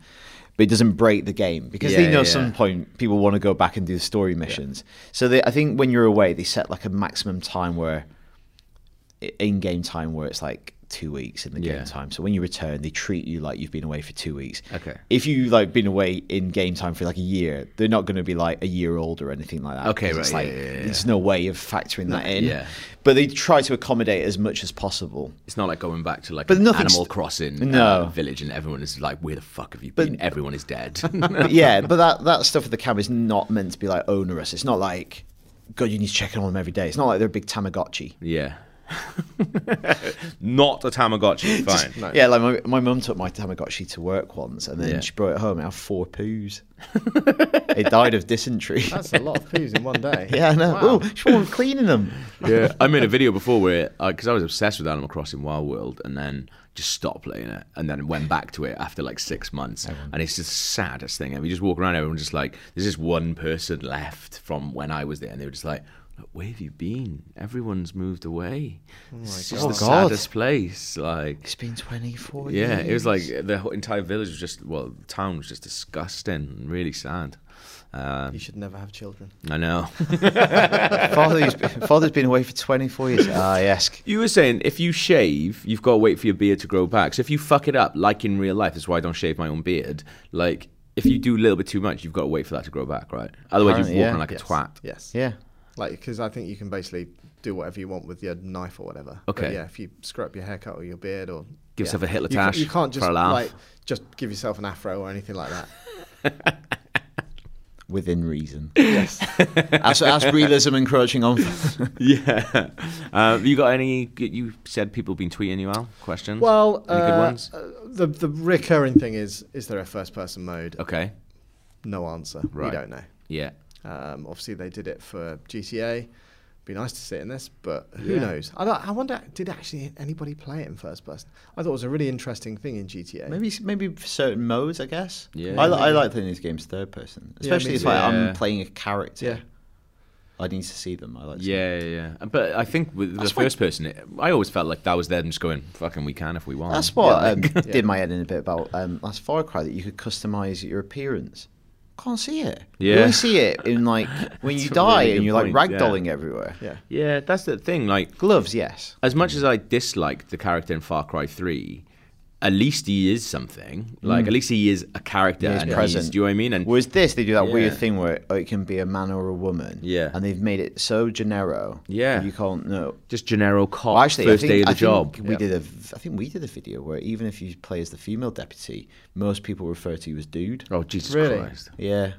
But it doesn't break the game because Yeah, they know yeah, at some point people want to go back and do the story missions. So they, I think when you're away, they set like a maximum time where in game time where it's like two weeks in the Yeah. game time. So when you return, they treat you like you've been away for two weeks. Okay. If you like been away in game time for like a year, they're not going to be like a year old or anything like that. Okay, 'cause It's right, like yeah, yeah, there's no way of factoring that in. yeah. But they try to accommodate as much as possible. It's not like going back to like But an Animal Crossing No. uh, village and everyone is like, where the fuck have you But- been? Everyone is dead. But yeah, but that that stuff with the camera is not meant to be like onerous. It's not like God, you need to check in on them every day. It's not like they're a big Tamagotchi. yeah. not a Tamagotchi. Fine. No. Yeah, like my, my mum took my Tamagotchi to work once, and then Yeah. she brought it home. and It had four poos. it died of dysentery. That's a lot of poos in one day. yeah, I know. Wow. Oh, she wasn't cleaning them. yeah, I made a video before where uh, because I was obsessed with Animal Crossing Wild World, and then just stopped playing it, and then went back to it after like six months, and it's just the saddest thing. And we just walk around, everyone's just like, there's just one person left from when I was there, and they were just like. Where have you been? Everyone's moved away. it's just God. the Oh, God. saddest place. Like, It's been 24 yeah, it was like the whole entire village was just well, the town was just disgusting, and really sad. Um, You should never have children. I know. Father's, father's been away for 24 years. Ah, yes. You were saying if you shave, you've got to wait for your beard to grow back. So if you fuck it up, like in real life, that's why I don't shave my own beard. Like if you do a little bit too much, you've got to wait for that to grow back, right? Otherwise, you're walking yeah. like a twat. Yes. Yeah. Like, because I think you can basically do whatever you want with your knife or whatever. But Okay. yeah, if you screw up your haircut or your beard or Give yeah. yourself a Hitler you, tash you can't for just a laugh. like just give yourself an afro or anything like that. Within reason. yes. As, as realism encroaching on. yeah. Um, you got any? You said people have been tweeting you out questions. Well, any good uh, ones? uh, the the recurring thing is is there a first person mode? Okay. No answer. Right. We don't know. Yeah. Um, obviously, they did it for GTA. Be nice to see it in this, but who Yeah. knows? I, I wonder, did actually anybody play it in first person? I thought it was a really interesting thing in GTA. Maybe maybe for certain modes, I guess. Yeah. I, li- I like playing these games third person, Yeah, especially if like, Yeah. I'm playing a character. Yeah. I need to see them. I like. to Yeah, yeah, yeah. But I think with the That's why- first person, it, I always felt like that was them just going, "Fucking, we can if we want." That's what Yeah, um, like- did my head in a bit about um, last Far Cry that you could customize your appearance. Can't see it. You Yeah. only see it in like when you die really and you're like point, yeah. ragdolling everywhere. Yeah. yeah, that's the thing. Like, Gloves, yes. as much as I disliked the character in Far Cry 3, at least he is something. Like, at least he is a character. Mm. He is and present. He's, do you know what I mean? And Whereas this, they do that Yeah. weird thing where it can be a man or a woman. Yeah. And they've made it so genero. Yeah. You can't know. just Gennaro cop, Well, actually, first I think, day of the I think job. We Yeah. did a. v- I think we did a video where even if you play as the female deputy, most people refer to you as dude. Oh, Jesus Really? Christ. Yeah.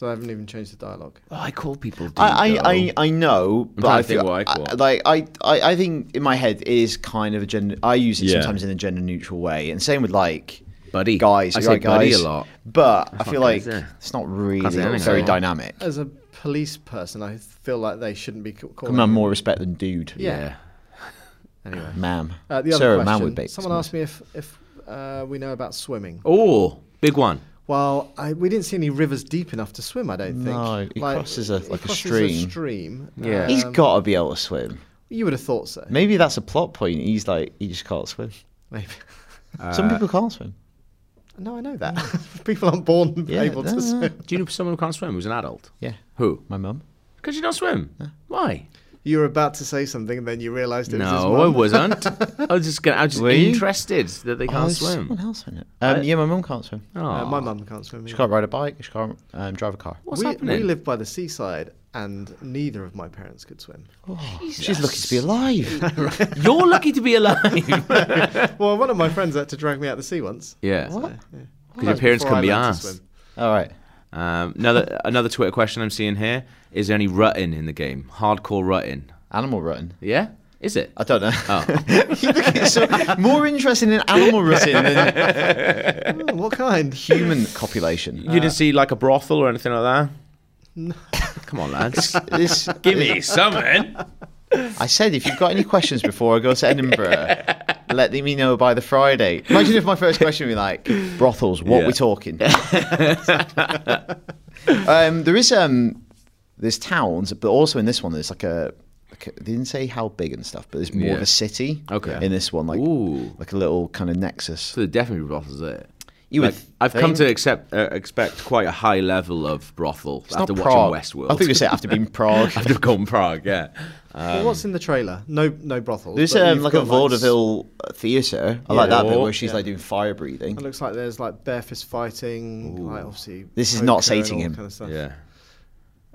So I haven't even changed the dialogue. Oh, I call people dude, I. I, I, I know, but I think feel what I call I- like I, I, I think in my head it is kind of a gender. I use it Yeah. sometimes in a gender neutral way, and same with like Buddy. guys. I you're say right, buddy guys. a lot. but I Fuck feel like is it? it's not really say anything very dynamic. As a police person, I feel like they shouldn't be ca- calling. Come on, more respect than dude. Yeah. Anyway, ma'am. uh, the other Sir, a man question. would be. someone asked me if if uh, we know about swimming. Oh, big one. Well, I, we didn't see any rivers deep enough to swim. I don't think. No, he crosses a- he like a crosses stream. stream. Yeah. He's Um, got to be able to swim. You would have thought so. Maybe that's a plot point. He's like he just can't swim. Maybe. Some Uh, people can't swim. No, I know that. People aren't born Yeah, able no, to no. swim. Do you know someone who can't swim who's an adult? Yeah, Who? my mum. Because you don't swim. Why? You were about to say something, and then you realised it was his No, I wasn't. I was just gonna. I was just Were you? interested that they Oh, can't there's swim. someone else in it. Um, yeah, my mum can't swim. Oh, Uh, my mum can't swim. She can't ride a bike. She can't um, drive a car. What's we, happening? we live by the seaside, and neither of my parents could swim. She's lucky to be alive. You're lucky to be alive. well, one of my friends had to drag me out to sea once. yeah. What? Because your parents Before couldn't be asked. All right. Um, another another Twitter question I'm seeing here: Is there any rutting in the game? Hardcore rutting? Animal rutting. Yeah, is it? I don't know. Oh. you look at so more interested in animal rutting than Oh, what kind? human copulation. You didn't see like a brothel or anything like that? Come on, lads. This, Give me something. I said if you've got any questions before I go to Edinburgh, let me know by the Friday. Imagine if my first question would be like, brothels, what Yeah. we talking? um, there is um, there's towns, but also in this one there's like a, like a they didn't say how big and stuff, but there's more of Yeah. a city. Okay. In this one, like Ooh. like a little kind of nexus. So there definitely brothels there. You would Like, I've come think- to accept uh, expect quite a high level of brothel It's after not watching Prague. Westworld. I think you said after being Prague. after going Prague, yeah. well, what's in the trailer? No, no brothels. There's but um, you've like a got, vaudeville uh, theatre. I like that bit where she's Yeah. like doing fire breathing. It looks like there's like bare fist fighting, like obviously. This is not poker and sating all him. Kind of stuff. Yeah.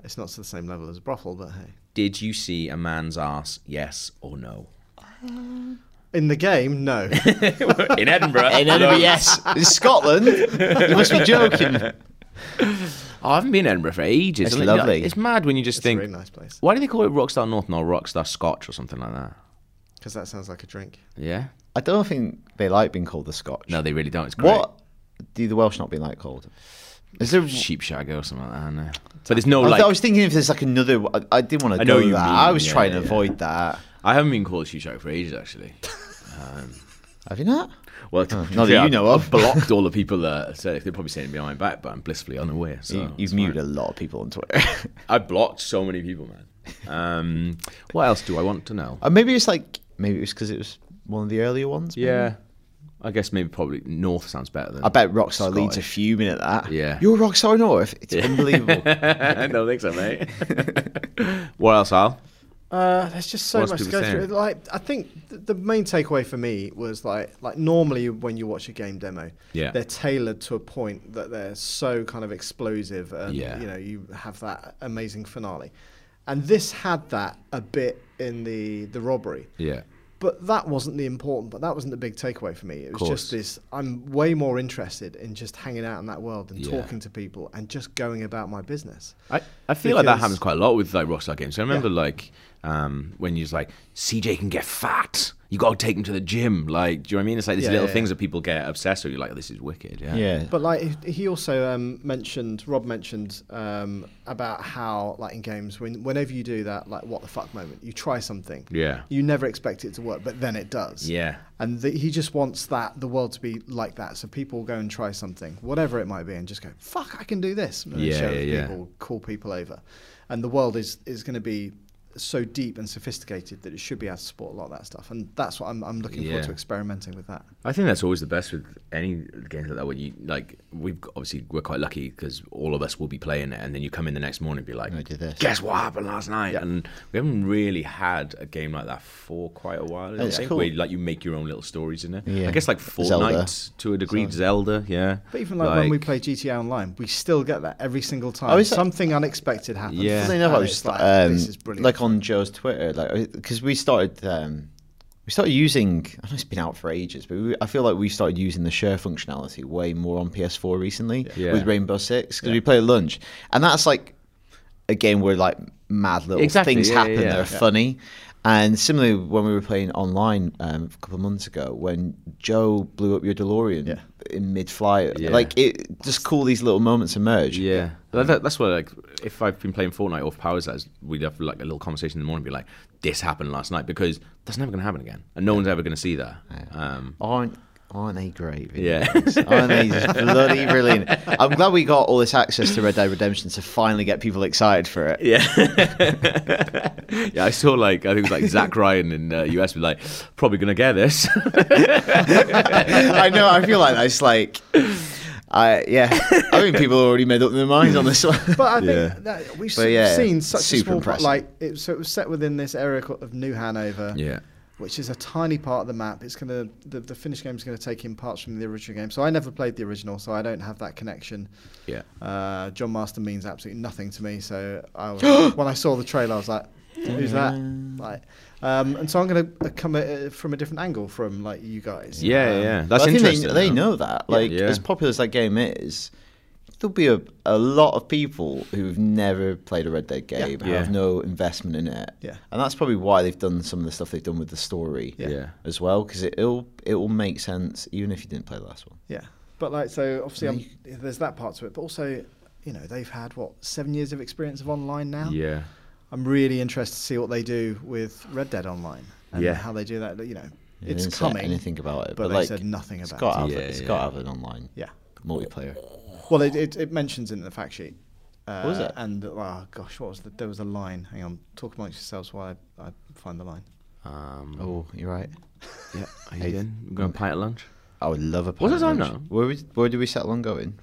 It's not to the same level as a brothel, but hey. Did you see a man's ass? Yes or no? In the game, no. in Edinburgh. In Edinburgh, yes. In Scotland? You must be joking. Oh, I haven't been in Edinburgh for ages. It's Like, lovely. It's mad when you just it's a think. very nice place Why do they call it Rockstar North, not Rockstar Scotch or something like that? because that sounds like a drink. Yeah. I don't think they like being called the Scotch. No, they really don't. It's great. What do the Welsh not be like called? Is there? Sheep shagger or something like that. I don't know. But there's no I, like. I was thinking if there's like another. I, I didn't want I to know you that. mean, I was yeah, trying to yeah. avoid that. I haven't been called sheep shagger for ages actually. Have you not? Well, to- Oh, not be that fair, you know I've blocked all the people that said they're probably saying it behind my back, but I'm blissfully unaware. So you, you've muted a lot of people on Twitter. I blocked so many people, man. Um, what else do I want to know? Uh, maybe it's like maybe it was because it was one of the earlier ones. maybe? Yeah, I guess maybe probably North sounds better than. I bet Rockstar Leeds a Scottish. fuming at that. Yeah. You're Rockstar North. It's unbelievable. I don't think so, mate. what else, Al? Uh, there's just so What's much to people go through. Like, I think th- the main takeaway for me was like, like normally when you watch a game demo, Yeah. they're tailored to a point that they're so kind of explosive, and Yeah. you know, you have that amazing finale. And this had that a bit in the the robbery, Yeah. But that wasn't the important. But that wasn't the big takeaway for me. It was just this. I'm way more interested in just hanging out in that world and Yeah. talking to people and just going about my business. I, I feel like that happens quite a lot with like Rockstar games. I remember Yeah. like um, when you're like CJ can get fat, you got to take them to the gym. Like, do you know what I mean? It's like these Yeah, little yeah, things yeah. that people get obsessed with. You're like, this is wicked. Yeah. yeah. But like he- he also um, mentioned, Rob mentioned um, about how like in games when whenever you do that like what the fuck moment, you try something, Yeah. you never expect it to work, but then it does. Yeah. And the, he just wants that the world to be like that, so people go and try something, whatever it might be, and just go, "Fuck, I can do this." And Yeah, share yeah, with yeah. people, call people over, and the world is is going to be so deep and sophisticated that it should be able to support a lot of that stuff, and that's what I'm I'm looking forward to experimenting with that. I think that's always the best with any games like that. When you like, we've obviously we're quite lucky because all of us will be playing it, and then you come in the next morning and be like, I did this. "Guess what happened last night?" Yeah. And we haven't really had a game like that for quite a while. I It's cool. where like you make your own little stories in it. Yeah. I guess like Zelda. Fortnite to a degree, Zelda, yeah. But even like, when we play GTA Online, we still get that every single time. Oh, is that- Something unexpected happens. Yeah. Funny enough, I And was just, like, um, this is brilliant. like on Joe's Twitter, like because we started, um, we started using. I know it's been out for ages, but we, I feel like we started using the share functionality way more on PS4 recently Yeah. with Rainbow Six because we play at lunch, and that's like a game where like mad little Exactly, things yeah, happen yeah, that are yeah. funny. And similarly, when we were playing online um, a couple of months ago, when Joe blew up your DeLorean Yeah. in mid-flight, Yeah. like it just cool these little moments emerge. Yeah, That- that- that's what like if I've been playing Fortnite or Powers as we'd have like a little conversation in the morning, and be like, "This happened last night," because that's never going to happen again, and no one's ever going to see that. Um, Aren't aren't they great? Yeah. aren't they bloody brilliant? I'm glad we got all this access to Red Dead Redemption to finally get people excited for it. yeah, yeah. I saw like I think it was like Zach Ryan in uh, US was like, "Probably going to get this." I know. I feel like that's like. I yeah, I think people already made up their minds on this one. But I think Yeah. that we've But yeah, seen such a small impressive. Like it, so, it was set within this area of New Hanover, Yeah. Which is a tiny part of the map. It's gonna the, the finished game is gonna take in parts from the original game. So I never played the original, so I don't have that connection. Yeah. Uh, John Marston means absolutely nothing to me. So I was, when I saw the trailer, I was like, "Who's that?" Like, um, and so I'm going to come at it from a different angle from like you guys. Yeah, Um, yeah. That's I think interesting. They, they though. know that. Like Yeah. as popular as that game is, there'll be a, a lot of people who've never played a Red Dead game, Yeah. have no investment in it. Yeah. and that's probably why they've done some of the stuff they've done with the story. Yeah. Yeah. as well, because it, it'll it will make sense even if you didn't play the last one. Yeah, but like so, obviously, And I'm, there's that part to it. But also, you know, they've had what seven years of experience of online now. Yeah. I'm really interested to see what they do with Red Dead Online and Yeah. how they do that. You know, They it's didn't say coming, anything about it, but, but, they like said nothing it's about got it. have, Yeah, it's yeah. got to have an online Yeah. multiplayer. Well, it, it, it mentions in the fact sheet. Uh, was it? And oh gosh, what was the? There was a line. Hang on, talk amongst yourselves while I, I find the line. Um, Oh, you're right. yeah. Are you Hey. in? We're going to pint at lunch. I would love a. What's the pint time lunch. now? Where, we, where do we settle on going?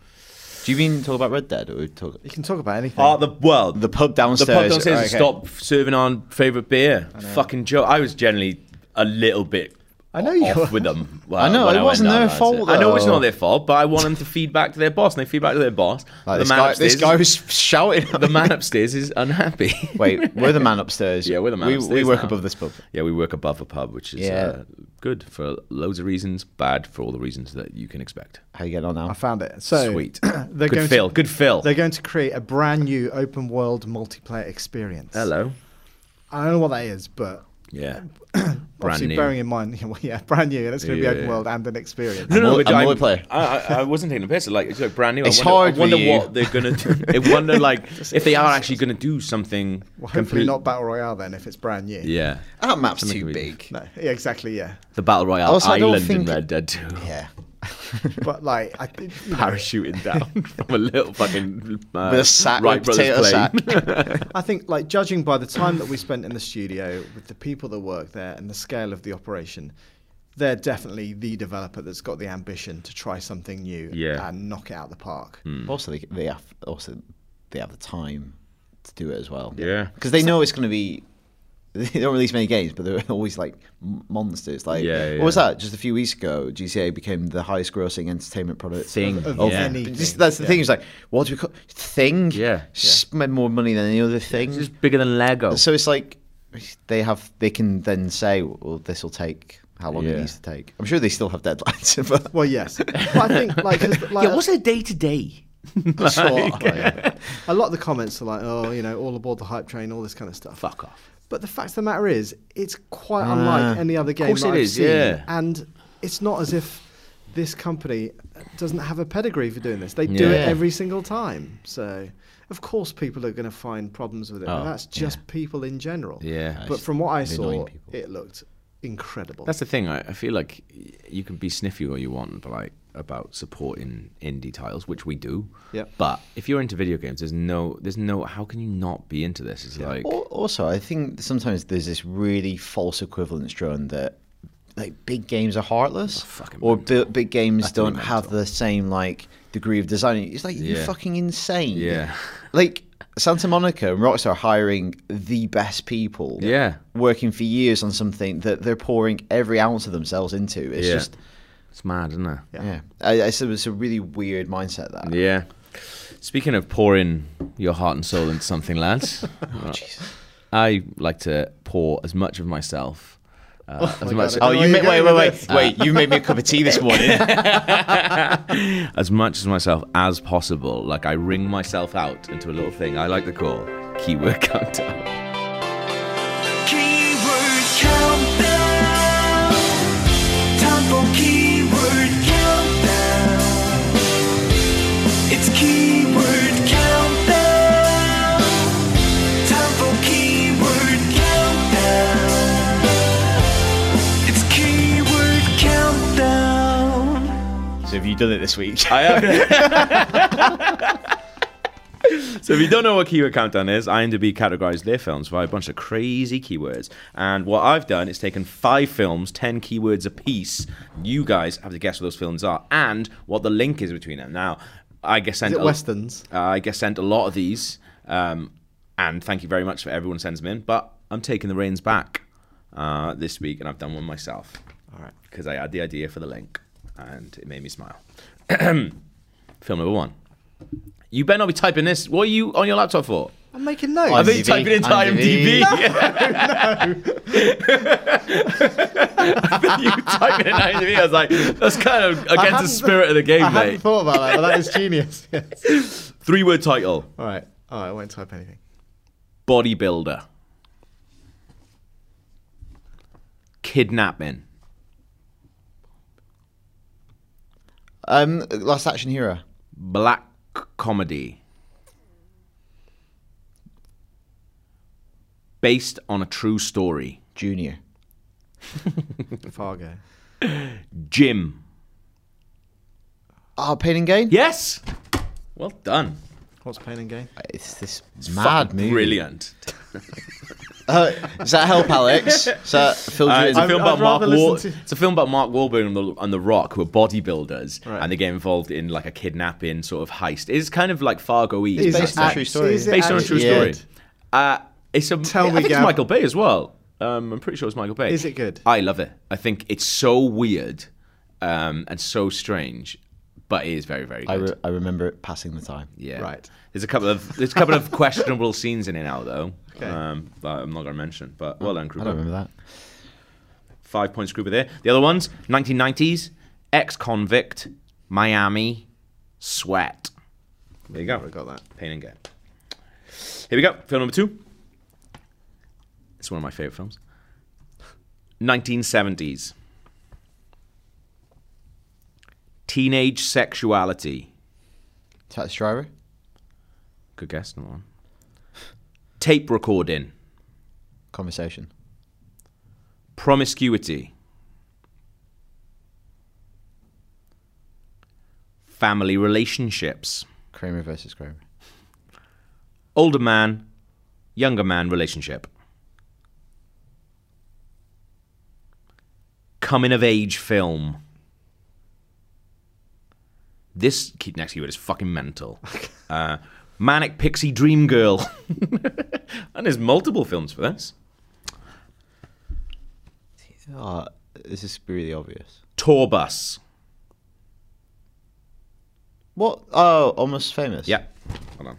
Do you mean talk about Red Dead or talk You can talk about anything. Oh, the well, the pub downstairs? The pub downstairs Right, okay. stop serving our favourite beer. Fucking joke. I was generally a little bit I know you off were. with them. Well, I know, it went wasn't their there. fault, I know it's though. not their fault, but I want them to feed back to their boss, and they feed back to their boss. Like, the this, man guy, upstairs, this guy was shouting. at the me. man upstairs is unhappy. Wait, we're the man upstairs. Yeah, we're the man we, We work now. above this pub. yeah, we work above a pub, which is Yeah. uh, good for loads of reasons, bad for all the reasons that you can expect. How you getting on now? I found it. So Sweet. they're good going Phil. To, good Phil. they're going to create a brand new open world multiplayer experience. Hello. I don't know what that is, but Yeah. obviously new. bearing in mind, well, yeah, brand new, and it's going to Yeah, be open yeah. world and an experience. No, no, mul- but a I'm- multiplayer. I, I, I wasn't taking the piss. Like it's like brand new. It's I wonder, hard I wonder for you. what they're gonna do. I wonder like if they are actually gonna do something. Well, hopefully complete- not battle royale then, if it's brand new. Yeah, That map's Something too big. No, yeah, exactly, yeah. the battle royale Also, island in Red Dead Two. Yeah. But like, I, you know, Parachuting down from a little fucking uh, With a sack, Wright like a potato plane. sack. I think like judging by the time that we spent in the studio with the people that work there and the scale of the operation, they're definitely the developer that's got the ambition to try something new Yeah. and knock it out the park. Hmm. Also, they, they have also they have the time to do it as well. Yeah. because they know it's going to be. They don't release many games, but they're always like monsters. Like, Yeah, what was that? Just a few weeks ago, GTA became the highest-grossing entertainment product Thing, Of- of of yeah. any- Just- that's the Yeah. thing. It's like, what do we call thing? Yeah. spend more money than any other thing. It's just bigger than Lego. So it's like they have they can then say, well, this will take how long Yeah. it needs to take. I'm sure they still have deadlines. But Well, yes, but I think like, 'cause, like yeah, what's a day to day? Sure. a lot of the comments are like, oh, you know, all aboard the hype train, all this kind of stuff. Fuck off. But the fact of the matter is, it's quite Ah. unlike any other game that it I've is, seen. yeah. And it's not as if this company doesn't have a pedigree for doing this. They do it every single time. So, of course, people are going to find problems with it. but Oh, that's just people in general. Yeah. But from what I saw, people. it looked incredible. That's the thing. I, I feel like you can be sniffy all you want, but like about supporting indie titles, which we do. Yeah. But if you're into video games, there's no, there's no. How can you not be into this? It's like, also, I think sometimes there's this really false equivalence drawn that like big games are heartless, oh, fucking or mental. bi- big games Utterly don't have the same like degree of design. It's like you're fucking insane. Yeah. like Santa Monica and Rockstar hiring the best people. Yeah. working for years on something that they're pouring every ounce of themselves into. It's Yeah. just it's mad, isn't it? Yeah. yeah. I, I said it's a really weird mindset. That Yeah. Speaking of pouring your heart and soul into something, lads, Oh, I like to pour as much of myself. Uh, as much God, Oh, you made, you're wait, wait, with wait, wait! You made me a cup of tea this morning. as much as myself as possible. Like I wring myself out into a little thing I like to call keyword countdown. You done it this week? I have. So if you don't know what keyword countdown is, IMDb categorized their films by a bunch of crazy keywords. And what I've done is taken five films, ten keywords apiece. You guys have to guess what those films are and what the link is between them. Now, I guess Is sent it a- westerns? uh, I guess sent a lot of these, um, and thank you very much for everyone sends them in. But I'm taking the reins back uh, this week, and I've done one myself All right. because I had the idea for the link, and it made me smile. Film number one. You better not be typing this. What are you on your laptop for? I'm making notes. I think you IMDb. typing into IMDb. I think you typing in IMDb. I was like, that's kind of against the spirit of the game, I hadn't thought about that, but that is genius. Yes. Three word title: All right. All right. I won't type anything. bodybuilder, kidnapping, Um, Last Action Hero. black comedy, based on a true story, Junior. Fargo. Jim. Oh, Pain and Gain. Yes. Well done. What's Pain and Gain? It's this It's mad movie. Brilliant. Uh, does that help, Alex? Does that fill you Uh, it's a I'd- film I'd about Mark. rather War- listen to- It's a film about Mark Wahlberg and the, and the Rock, who are bodybuilders, Right. and they get involved in like a kidnapping sort of heist. It's kind of like Fargo East. It's based on a true story. is it based on a true story. Uh, it's a. Tell I me, think it's Michael Bay as well. Um, I'm pretty sure it's Michael Bay. Is it good? I love it. I think it's so weird um, and so strange, but it is very, very I, good. re- I remember it passing the time. yeah. Right. There's a couple of there's a couple of questionable scenes in it now though. Okay. Um, I'm not going to mention. But well done, I don't remember that. Five points Krupa there. The other ones: 1990s, ex-convict, Miami, Sweat. There you go. I got that. Pain and Gain. Here we go. Film number two. It's one of my favorite films. 1970s. Teenage sexuality. Taxi Driver. Good guess, number one. Tape recording. Conversation. Promiscuity. Family relationships. Kramer versus Kramer. Older man, younger man relationship. Coming of age film. This next keyword is fucking mental. Uh, Manic Pixie Dream Girl. and there's multiple films for this. Oh, this is really obvious. Tour Bus. What? Oh, almost famous. Yeah. Hold on.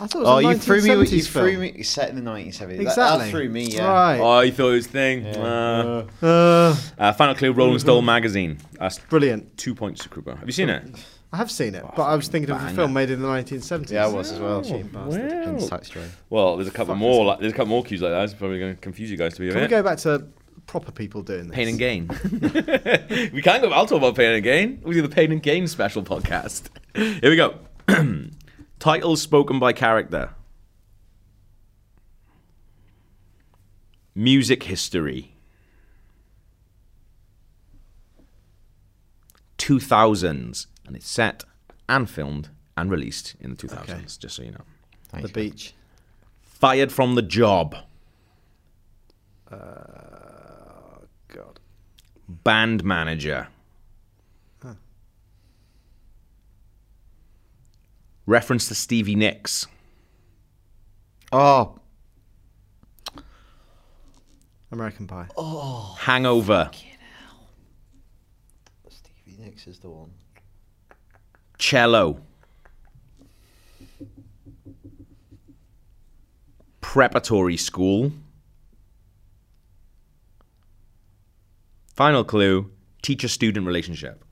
I thought it was Oh, a you threw me. with- You 1970s threw me. Set in the 1970s. That- Exactly. That, threw me. Yeah. Right. Oh, you thought it was thing. Uh, Uh, uh, final clue Rolling Stone magazine. That's brilliant. two points to Krupa. Have you seen it? I have seen it, but I was thinking of a banger. film made in the 1970s. Yeah, I was as well. Cheating bastard. Hence Taxi Driver. Well, there's a couple Fuck more. Like, there's a couple more cues like that. It's probably going to confuse you guys to be a Can we go back to proper people doing this? Pain and Gain. we can't go. I'll talk about Pain and Gain. We do the Pain and Gain special podcast. Here we go. Titles spoken by character. Music history. 2000s. And it's set and filmed and released in the 2000s, Okay. just so you know. The Thanks. beach. Fired from the job. Uh, God. Band manager. Reference to Stevie Nicks. Oh, American Pie. Oh. Hangover. Stevie Nicks is the one. Cello. Preparatory school. Final clue teacher student relationship.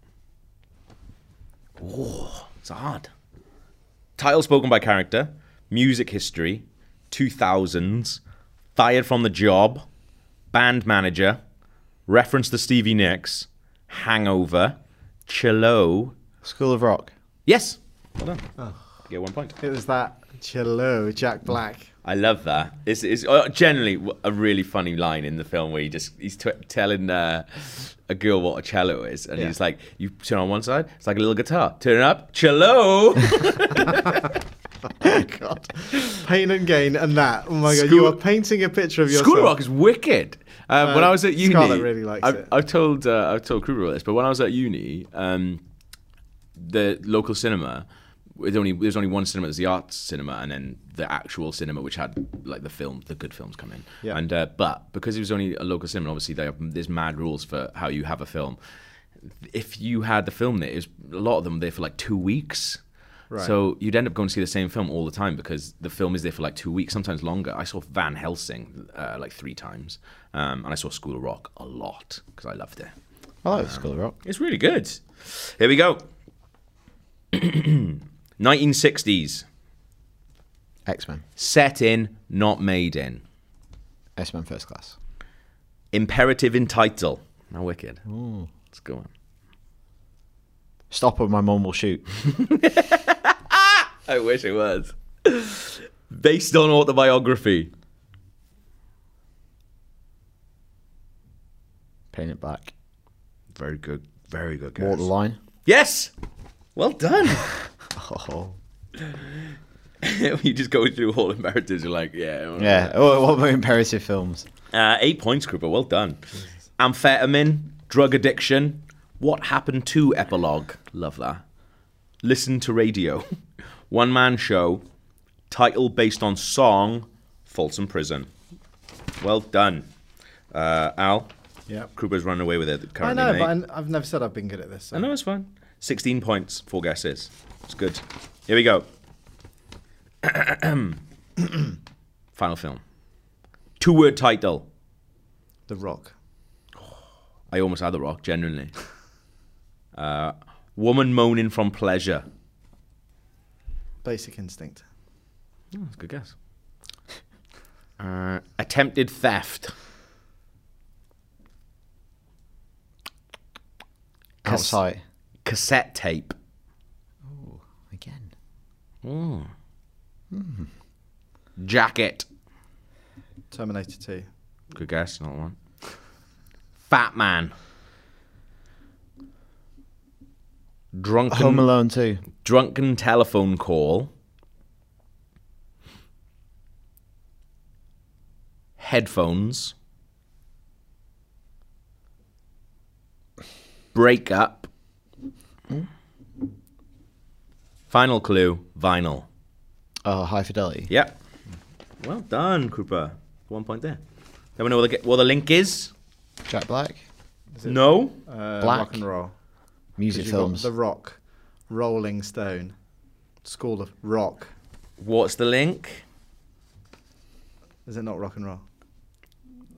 Oh, it's hard. Title spoken by character. Music history. 2000s. Fired from the job. Band manager. Reference to Stevie Nicks. Hangover. Cello. School of Rock. Yes. Well done. You get one point. It was that cello, Jack Black. I love that. It's, it's uh, generally a really funny line in the film where he just he's t- telling uh, a girl what a cello is, and Yeah. he's like, "You turn on one side, it's like a little guitar. Turn it up, cello." god. Pain and gain and that. Oh my god, School- you are painting a picture of yourself. School Rock is wicked. Uh, when I was at uni, Scarlett really likes I've, it. I've told uh, I've told Krupa about this, but when I was at uni, um, the local cinema. There's only there's only one cinema. There's the arts cinema, and then the actual cinema, which had like the film, the good films come in. Yeah. And uh, but because it was only a local cinema, obviously they have, there's mad rules for how you have a film. If you had the film there, it was a lot of them there for like two weeks. Right. So you'd end up going to see the same film all the time because the film is there for like two weeks, sometimes longer. I saw Van Helsing uh, like three times, um, and I saw School of Rock a lot because I loved it. I like School of Rock. It's really good. Here we go. 1960s, X Men. set in, not made in. X Men First Class. Imperative in title. How wicked. Let's go on. Stop or my mum will shoot. I wish it was. Based on autobiography. Paint it back. Very good. Very good. Walk the line. Yes. Well done. Oh. you just go through all the imperatives. You're like, yeah. Yeah. Oh, what about imperative films? Uh, eight points, Krupa. Well done. Amphetamine, drug addiction. What happened to epilogue? Love that. Listen to radio. One man show. Title based on song. Folsom Prison. Well done. Uh, Al, Yeah. Krupa's running away with it I know, mate. but I- I've never said I've been good at this. so- I know it's fine. 16 points, four guesses. It's good. Here we go. Final film. Two word title. The Rock. I almost had the rock, genuinely. Uh, woman moaning from pleasure. Basic Instinct. Oh, that's a good guess. Uh, attempted theft. Cas- Outside. Cassette tape. Again. Jacket. Terminator 2. Good guess, not one. Fat man. Drunken, Home Alone 2. drunken telephone call. Headphones. Breakup. Hmm? Final clue vinyl. Oh, High Fidelity. Yep. Well done, Cooper. One point there. Then we know what the, what the link is. Jack Black. No. Uh, Black. Rock and Roll. Music films. The Rock. Rolling Stone. School of Rock. What's the link? Is it not Rock and Roll?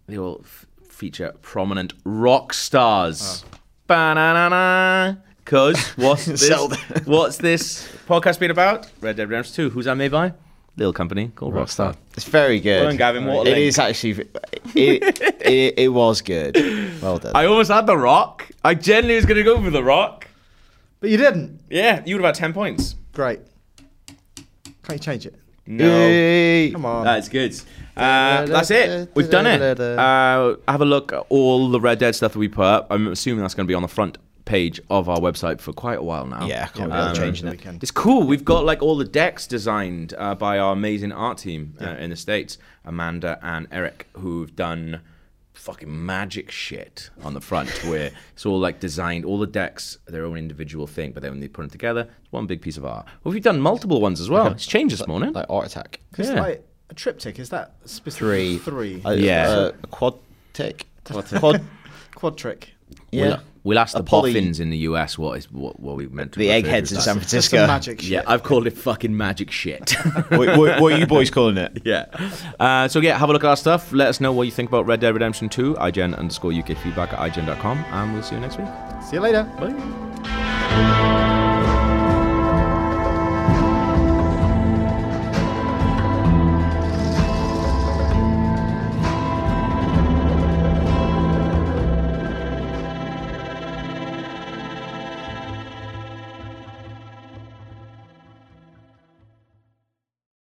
They will f- feature prominent rock stars. Ba-na-na-na. Cause what's this? What's this podcast been about? Red Dead Redemption 2. Who's that made by? Little company called Rockstar. It's very good. Well done, Gavin. What a It link. is actually. It, it, it was good. Well done. I almost had The Rock. I genuinely was going to go for The Rock. But you didn't. Yeah, you would have had 10 points. Great. Can't you change it? No. Yay. Come on. That's good. Uh, that's it. We've done it. Uh, have a look at all the Red Dead stuff that we put up. I'm assuming that's going to be on the front page of our website for quite a while now. Yeah, I can't Yeah, be um, changing the it. weekend. It's cool. We've got like all the decks designed uh, by our amazing art team uh, in the States, Amanda and Eric, who've done fucking magic shit on the front where it's all like designed, all the decks, are their own individual thing, but then when they put them together, it's one big piece of art. Well, we've done multiple ones as well. It's changed this morning. Like Art Attack. It's yeah. like a triptych. Is that specific? Three. Three. Uh, Yeah. Uh, a quad tick. Quad. Quad trick. Yeah. We'll, we'll ask the poly- boffins in the US what is what, what we meant to The eggheads in San that. Just Francisco. some magic shit. Yeah, I've called it fucking magic shit. what, what, what are you boys calling it? yeah. Uh, so yeah, have a look at our stuff. Let us know what you think about Red Dead Redemption 2. IGN underscore UK feedback at IGN.com. And we'll see you next week. See you later. Bye.